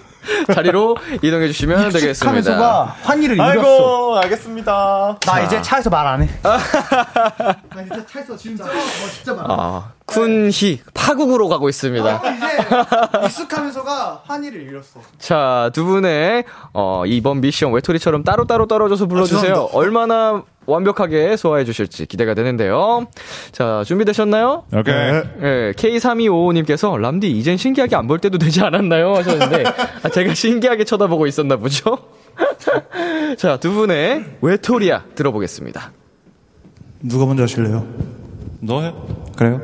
S2: 자리로 이동해 주시면 되겠습니다.
S5: 익숙하면서가 환희를 잃었어.
S10: 아이고, 알겠습니다.
S5: 나 이제 차에서 말 안 해. 나 이제 차에서 진짜 어, 진짜 말 안 해.
S2: 아, 쿤희 파국으로 가고 있습니다.
S5: 이제 익숙하면서가 환희를 잃었어.
S2: 자, 두 분의 어, 이번 미션 외톨이처럼 따로따로 떨어져서 불러주세요.
S5: 죄송합니다.
S2: 얼마나 완벽하게 소화해 주실지 기대가 되는데요. 자, 준비되셨나요?
S10: 오케이.
S2: 네, K3255님께서 람디 이젠 신기하게 안 볼 때도 되지 않았나요? 하셨는데 아, 제가 신기하게 쳐다보고 있었나 보죠? 자, 두 분의 외톨이야 들어보겠습니다.
S4: 누가 먼저 하실래요?
S10: 너 해.
S4: 그래요?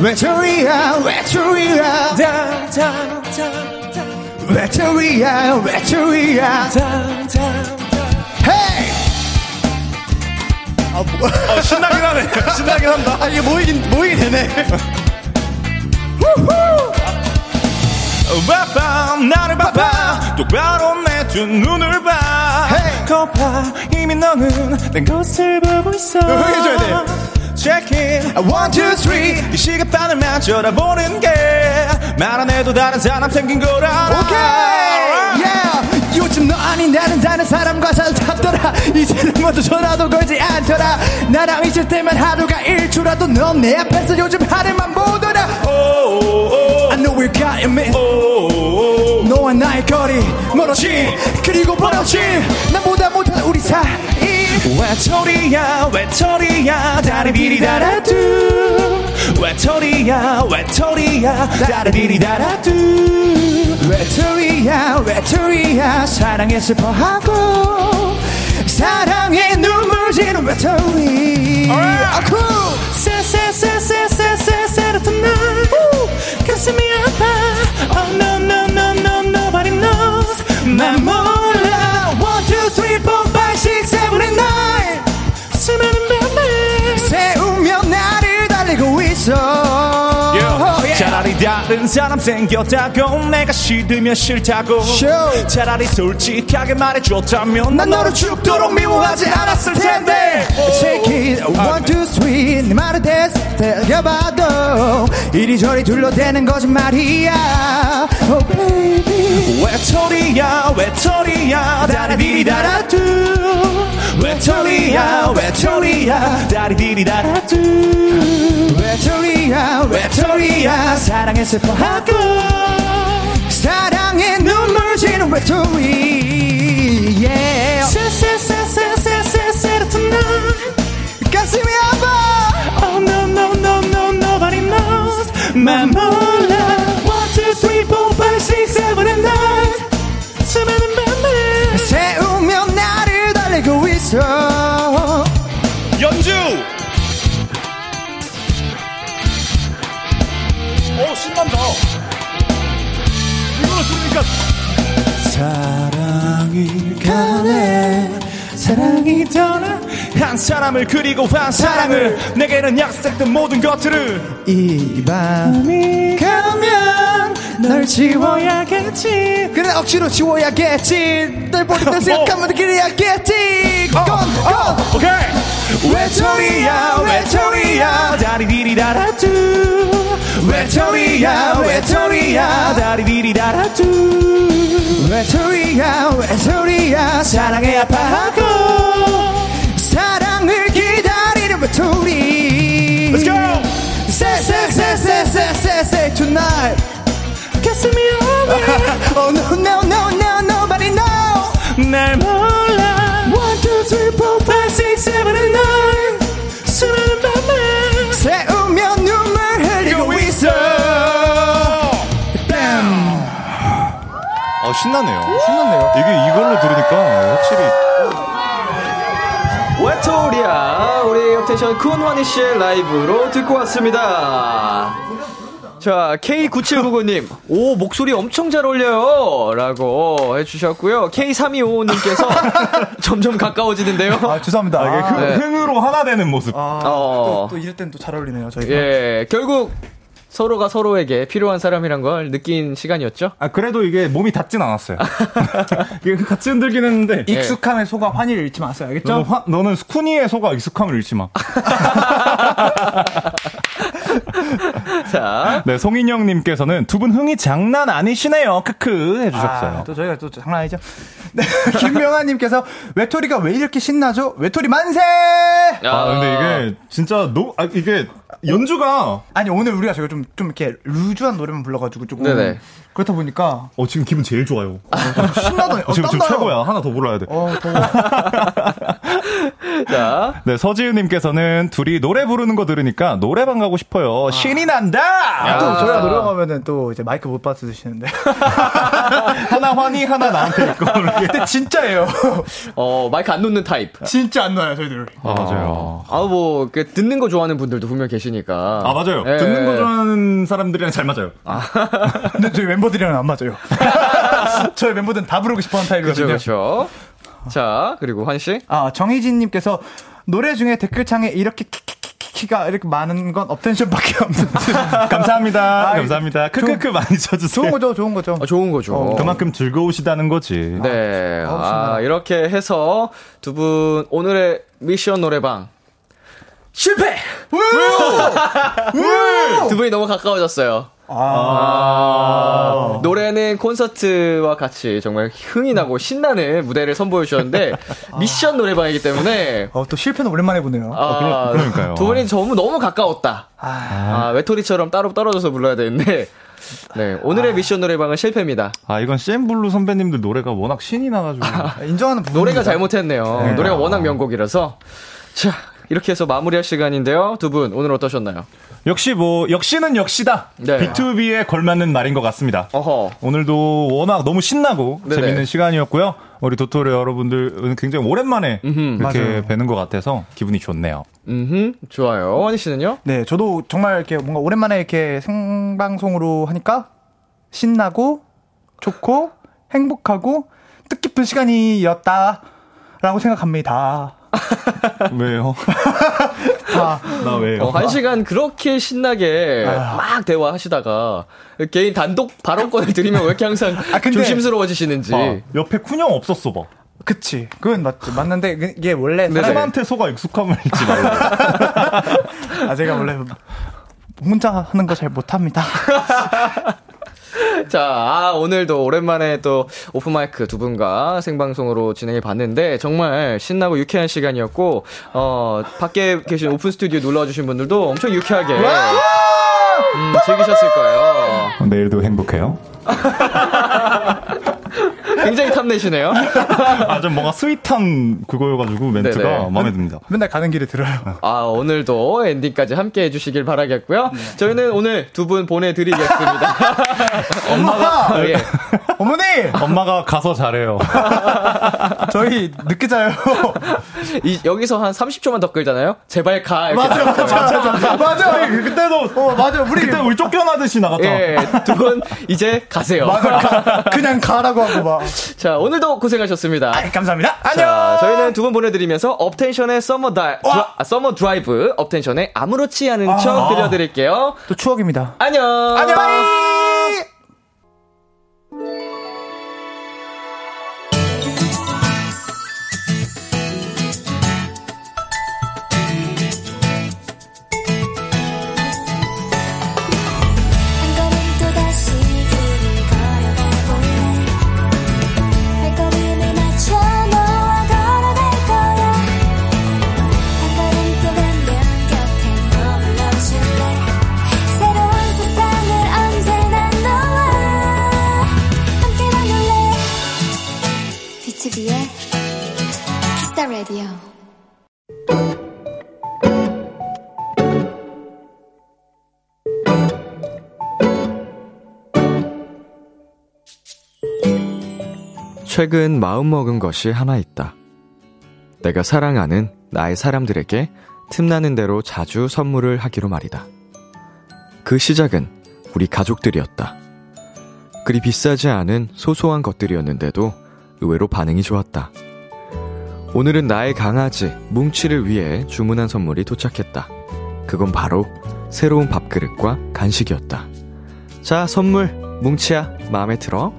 S5: 외톨이야 외톨이야 외톨이야 외톨이야 헤이 아, 뭐,
S10: 어, 신나긴 하네. 신나긴 한다.
S5: 아 이게 모이긴 모이긴 되네.
S4: 봐봐 나를 봐봐 똑바로 내 두 눈을 봐.
S5: Hey.
S4: 거봐. 이미 너는 내 것을 보고 있어.
S5: 해줘야 돼.
S4: Check it
S5: One two three.
S4: 이 시간반을만 쳐다보는 게 말 안 해도 다른 사람 생긴 거라
S5: 오케이 yeah. 요즘 너 아닌 나는 다른 사람과 잘 탔더라. 이제는 먼저 전화도 걸지 않더라. 나랑 있을 때만 하루가 일주라도 넌 내 앞에서 요즘 하늘만 보더라. I know we got it man. 너와 나의 거리 멀어지. 그리고 멀어지. 나보다 못한 우리 사이
S4: 외톨이야 외톨이야 다리비리다라뚜 외톨이야 외톨이야 다리비리다라뚜
S5: 외톨이야 외톨이야 사랑에 슬퍼하고. 사랑에 눈물 지는 외톨이. 아쿠
S4: 세세세세세세세로토 가슴이 아파. Oh no no no no nobody knows. 맘 다른 사람 생겼다고 내가 싫으면 싫다고.
S5: Sure.
S4: 차라리 솔직하게 말해줬다면
S5: 난 너를 죽도록 미워하지 않았을 텐데. Take it, one, two, three. 네 말을 대봐도 이리저리 둘러대는 거짓말이야. Oh baby.
S4: 외톨이야 외톨이야. 다리디리다라뚜 외톨이야 외톨이야 다리 디리다. 뚜
S5: 외톨이야 외톨이야 사랑에 슬퍼하고. 사랑에 눈물 지는 외톨이
S4: 세세세세세세세르트나
S5: 가슴이 아파
S4: Oh no no no no nobody knows 맘 몰라
S5: 1, 2, 3, 4, 5, 6, 7
S4: 8 9 오 신난다 이걸로 들으니까 사랑이 가네. 사랑이 떠나. 한 사람을 그리고 한 사랑을 내게는 약속된 모든 것들을
S5: 이 밤이 가면 널 지워야겠지. 그래 억지로 지워야겠지. 널 버린다 생각하면 그래야겠지. 건, 건.
S4: 오케이. 외톨이야 외톨이야. 다리디리다라뚜 외톨이야 외톨이야 다리디리다라뚜
S5: 외톨이야 외톨이야
S4: 사랑에 아파하고
S5: 사랑을 기다리는 외톨이.
S4: Let's go.
S5: 세세세세세세세 tonight.
S4: 가슴이 아파
S5: Oh no no no no 어,
S10: 신나네요.
S5: 신났네요
S10: 이게 이걸로 들으니까 확실히
S2: 외톨이야 우리 역텐션 쿤환희 씨의 라이브로 듣고 왔습니다. 자, K9799님, 오, 목소리 엄청 잘 어울려요. 라고 해주셨고요. K3255님께서 점점 가까워지는데요.
S5: 아 죄송합니다
S10: 아, 이게 흥,
S2: 네.
S10: 흥으로 하나 되는 모습.
S5: 아,
S2: 어.
S5: 또, 또 이럴 땐 또 잘 어울리네요 저희가
S2: 예, 결국 서로가 서로에게 필요한 사람이란 걸 느낀 시간이었죠?
S4: 아, 그래도 이게 몸이 닿진 않았어요. 같이 흔들긴 했는데.
S5: 익숙함에 속아 환희를 잃지 마세요. 알겠죠?
S4: 너는, 화, 너는 스쿠니의 속아 익숙함을 잃지 마.
S2: 자.
S4: 네, 송인영님께서는 두 분 흥이 장난 아니시네요. 크크 해주셨어요.
S5: 아, 또 저희가 또 장난 아니죠. 네, 김명아님께서 외톨이가 왜 이렇게 신나죠? 외톨이 만세!
S4: 아, 근데 이게 진짜 노, 아, 이게 연주가
S5: 아니 오늘 우리가 저희가 좀, 좀 이렇게 루즈한 노래만 불러가지고 조금
S2: 네네.
S5: 그렇다 보니까
S4: 어, 지금 기분 제일 좋아요.
S5: 신나더니 어,
S4: 지금, 지금. 최고야. 하나 더 불러야 돼.
S5: 어.
S2: 자.
S4: 네, 서지은님께서는 둘이 노래 부르는 거 들으니까 노래방 가고 싶어요. 신이 난다!
S5: 아, 또 저희가 노래방 가면은 또 이제 마이크 못 받으시는데.
S4: 하나 환희, 하나 나한테 있고.
S5: 근데 진짜예요.
S2: 어, 마이크 안 놓는 타입.
S5: 진짜 안 놔요, 저희들.
S4: 아, 맞아요.
S2: 아, 뭐, 그, 듣는 거 좋아하는 분들도 분명 계시니까.
S4: 아, 맞아요.
S2: 예.
S4: 듣는 거 좋아하는 사람들이랑 잘 맞아요.
S5: 근데 저희 멤버들이랑은 안 맞아요. 저희 멤버들은 다 부르고 싶어 하는 타입이거든요.
S2: 그렇죠. 자, 그리고 환 씨.
S5: 아, 정희진 님께서 노래 중에 댓글창에 이렇게 키키키키가 이렇게 많은 건 업텐션밖에 없는
S4: 감사합니다.
S5: 아이,
S4: 감사합니다. 크크크 많이 쳐주세요.
S5: 좋은 거죠, 좋은 거죠.
S2: 아, 좋은 거죠.
S5: 어,
S4: 그만큼 즐거우시다는 거지.
S2: 네.
S5: 아우,
S2: 아,
S5: 신나다.
S2: 이렇게 해서 두 분 오늘의 미션 노래방 실패! 두 분이 너무 가까워졌어요. 아, 노래는 콘서트와 같이 정말 흥이 나고 신나는 무대를 선보여 주셨는데 미션 노래방이기 때문에
S5: 어, 또 실패는 오랜만에 보네요.
S2: 아,
S4: 그러 니까요.
S2: 두 분이 너무 너무 가까웠다. 아, 외톨이처럼 따로 떨어져서 불러야 되는데 네 오늘의 미션 노래방은 실패입니다.
S4: 아, 이건 샘블루 선배님들 노래가 워낙 신이 나가지고.
S5: 인정하는 부분.
S2: 노래가 잘못했네요. 노래가 워낙 명곡이라서 자 이렇게 해서 마무리할 시간인데요. 두 분 오늘 어떠셨나요?
S4: 역시 뭐, 역시는 역시다.
S2: 네.
S4: B2B에 걸맞는 말인 것 같습니다.
S2: 어허.
S4: 오늘도 워낙 너무 신나고
S2: 네네.
S4: 재밌는 시간이었고요. 우리 도토리 여러분들 굉장히 오랜만에 이렇게
S5: 맞아요.
S4: 뵈는 것 같아서 기분이 좋네요.
S2: 음, 좋아요. 원희 씨는요?
S5: 네, 저도 정말 이렇게 뭔가 오랜만에 이렇게 생방송으로 하니까 신나고 좋고 행복하고 뜻깊은 시간이었다라고 생각합니다.
S4: 왜요? 다나 왜요?
S2: 어, 한 시간 그렇게 신나게 막 대화하시다가 개인 단독 발언권을 드리면 왜 이렇게 항상
S5: 아, 근데-
S2: 조심스러워지시는지.
S4: 아, 옆에 쿤형 없었어 봐.
S5: 그치. 그건 맞지. 맞는데 그- 이게 원래
S2: 네네.
S4: 사람한테 속아 익숙함을 잃지 말고.
S5: 아 제가 원래 혼자 하는 거 잘 못합니다.
S2: 자, 아, 오늘도 오랜만에 또 open mic 두 분과 생방송으로 진행해 봤는데 정말 신나고 유쾌한 시간이었고, 어, 밖에 계신 open studio 놀러 와 주신 분들도 엄청 유쾌하게 음, 즐기셨을 거예요.
S4: 내일도 행복해요.
S2: 굉장히 탐내시네요.
S4: 아, 좀 뭔가 sweet한 그거여가지고 멘트가
S2: 네네.
S4: 마음에 듭니다.
S5: 맨날 가는 길에 들어요.
S2: 아, 오늘도 엔딩까지 함께 해주시길 바라겠고요. 저희는 오늘 두 분 보내드리겠습니다.
S5: 엄마가
S2: 아, 예.
S5: 어머니
S4: 엄마가 가서 잘해요.
S5: 저희 늦게 자요.
S2: 이, 여기서 한 30초만 더 끌잖아요? 제발 가. 이렇게
S5: 맞아 맞아
S2: 거예요.
S5: 맞아 맞아.
S4: 그때도
S5: 어 맞아 우리
S4: 그때 우리 쫓겨나듯이 나갔다.
S2: 예, 두 분 이제 가세요.
S5: 맞아 가, 그냥 가라고 하고 막.
S2: 자, 오늘도 고생하셨습니다.
S5: 아, 감사합니다.
S2: 자, 저희는 두 분 보내드리면서 업텐션의 Summer 다, 드라, 아, Summer Drive, 업텐션의 아무렇지 않은 척 들려드릴게요.
S5: 또 추억입니다.
S2: 안녕.
S5: 안녕.
S8: 한
S2: 최근 마음먹은 것이 하나 있다. 내가 사랑하는 나의 사람들에게 틈나는 대로 자주 선물을 하기로 말이다. 그 시작은 우리 가족들이었다. 그리 비싸지 않은 소소한 것들이었는데도 의외로 반응이 좋았다. 오늘은 나의 강아지 뭉치를 위해 주문한 선물이 도착했다. 그건 바로 새로운 밥그릇과 간식이었다. 자, 선물. 뭉치야, 마음에 들어?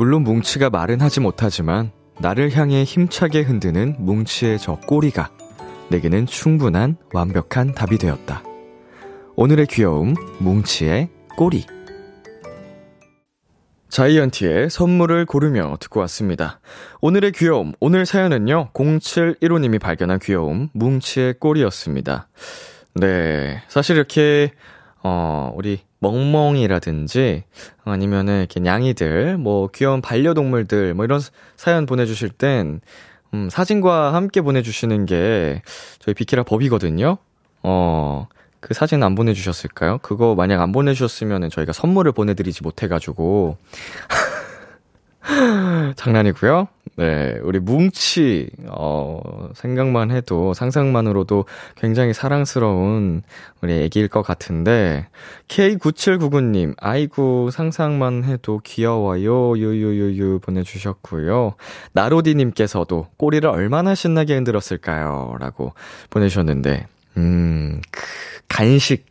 S2: 물론 뭉치가 말은 하지 못하지만 나를 향해 힘차게 흔드는 뭉치의 저 꼬리가 내게는 충분한 완벽한 답이 되었다. 오늘의 귀여움, 뭉치의 꼬리. 자이언티의 선물을 고르며 듣고 왔습니다. 오늘의 귀여움, 오늘 사연은요, 0715님이 발견한 귀여움, 뭉치의 꼬리였습니다. 네. 사실 이렇게, 어, 우리 멍멍이라든지, 아니면은 이렇게 냥이들, 뭐 귀여운 반려동물들, 뭐 이런 사연 보내주실 땐, 음, 사진과 함께 보내주시는 게 저희 비키라 법이거든요. 어, 그 사진 안 보내주셨을까요? 그거 만약 안 보내주셨으면 저희가 선물을 보내드리지 못해가지고. 장난이고요. 네, 우리 뭉치 어 생각만 해도 상상만으로도 굉장히 사랑스러운 우리 애기일 것 같은데 K9799님 아이고 상상만 해도 귀여워요 유유유유 보내주셨고요. 나로디님께서도 꼬리를 얼마나 신나게 흔들었을까요?라고 보내주셨는데 음 간식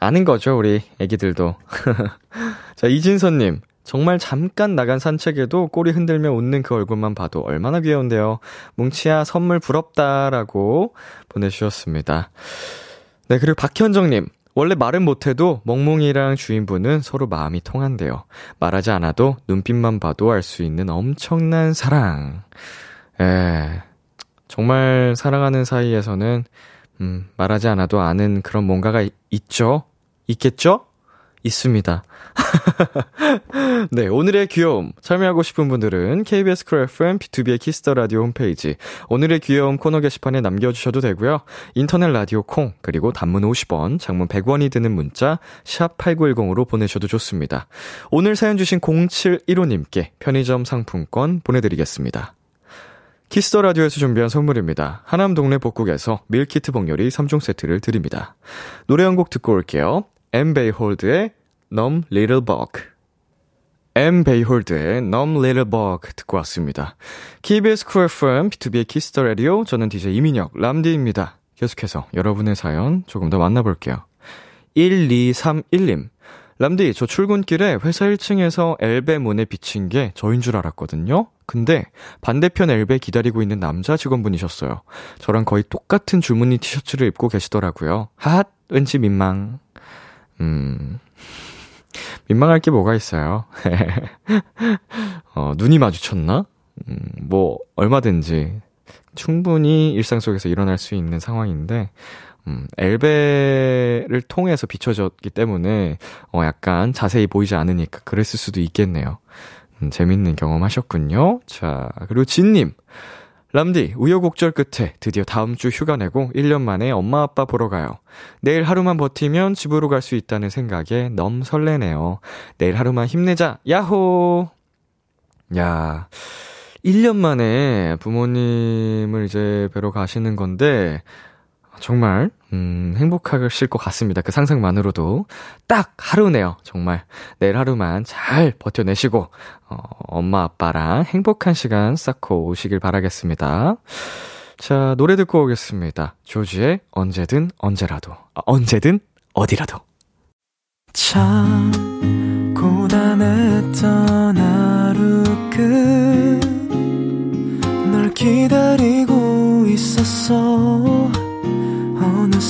S2: 아는 거죠 우리 애기들도. 자 이진선님. 정말 잠깐 나간 산책에도 꼬리 흔들며 웃는 그 얼굴만 봐도 얼마나 귀여운데요. 뭉치야, 선물 부럽다라고 보내주셨습니다. 네, 그리고 박현정님. 원래 말은 못해도 멍멍이랑 주인분은 서로 마음이 통한대요. 말하지 않아도 눈빛만 봐도 알 수 있는 엄청난 사랑. 에, 정말 사랑하는 사이에서는, 음, 말하지 않아도 아는 그런 뭔가가 있, 있죠? 있겠죠? 있습니다. 네, 오늘의 귀여움 참여하고 싶은 분들은 KBS 쿨 FM B2B의 키스터 라디오 홈페이지 오늘의 귀여움 코너 게시판에 남겨 주셔도 되고요. 인터넷 라디오 콩 그리고 단문 50원, 장문 100원이 드는 문자 샵 8910으로 보내셔도 좋습니다. 오늘 사연 주신 0715님께 편의점 상품권 보내 드리겠습니다. Kiss the Radio에서 준비한 선물입니다. 하남 동네 복국에서 meal kit 복요리 3종 세트를 드립니다. 노래 한 곡 듣고 올게요. Em Beihold의 Numb Little Bug. M. 베이홀드의 Numb Little Bug 듣고 왔습니다. KBS 쿨 FM, 비투비의 Kiss the Radio, 저는 DJ 이민혁, 람디입니다. 계속해서 여러분의 사연 조금 더 만나볼게요. 1231님. 람디, 저 출근길에 회사 1층에서 엘베 문에 비친 게 저인 줄 알았거든요? 근데 반대편 엘베 기다리고 있는 남자 직원분이셨어요. 저랑 거의 똑같은 줄무늬 티셔츠를 입고 계시더라고요. 핫! 왠지 민망. 음, 민망할 게 뭐가 있어요. 어, 눈이 마주쳤나? 음, 뭐, 얼마든지 충분히 일상 속에서 일어날 수 있는 상황인데, 음, 엘베를 통해서 비춰졌기 때문에, 어, 약간 자세히 보이지 않으니까 그랬을 수도 있겠네요. 음, 재밌는 경험 하셨군요. 자, 그리고 진님. 람디, 우여곡절 끝에 드디어 다음 주 휴가 내고 1년 만에 엄마 아빠 보러 가요. 내일 하루만 버티면 집으로 갈 수 있다는 생각에 너무 설레네요. 내일 하루만 힘내자. 야호! 야, 1년 만에 부모님을 이제 뵈러 가시는 건데, 정말, 음, 행복하실 것 같습니다. 그 상상만으로도. 딱 하루네요. 정말. 내일 하루만 잘 버텨내시고, 어, 엄마, 아빠랑 행복한 시간 쌓고 오시길 바라겠습니다. 자, 노래 듣고 오겠습니다. 조지의 언제든 언제라도. 아, 언제든 어디라도.
S11: 참, 고단했던 하루 끝 널 기다리고 있었어.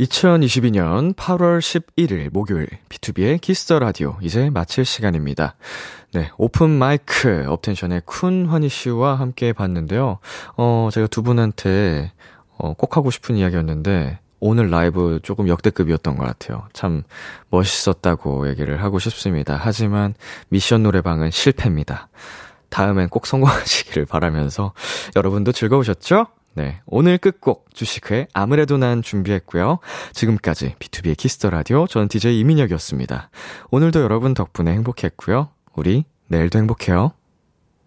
S2: 2022년 8월 11일 목요일 비투비의 Kiss the Radio 이제 마칠 시간입니다. 네, open mic 업텐션의 쿤 환희 씨와 함께 봤는데요. 어, 제가 두 분한테 어, 꼭 하고 싶은 이야기였는데 오늘 라이브 조금 역대급이었던 것 같아요. 참 멋있었다고 얘기를 하고 싶습니다. 하지만 미션 노래방은 실패입니다. 다음엔 꼭 성공하시기를 바라면서 여러분도 즐거우셨죠? 네. 오늘 끝곡 주시크 아무래도 난 준비했고요. 지금까지 비투비의 Kiss the Radio 저는 DJ 이민혁이었습니다. 오늘도 여러분 덕분에 행복했고요. 우리 내일도 행복해요.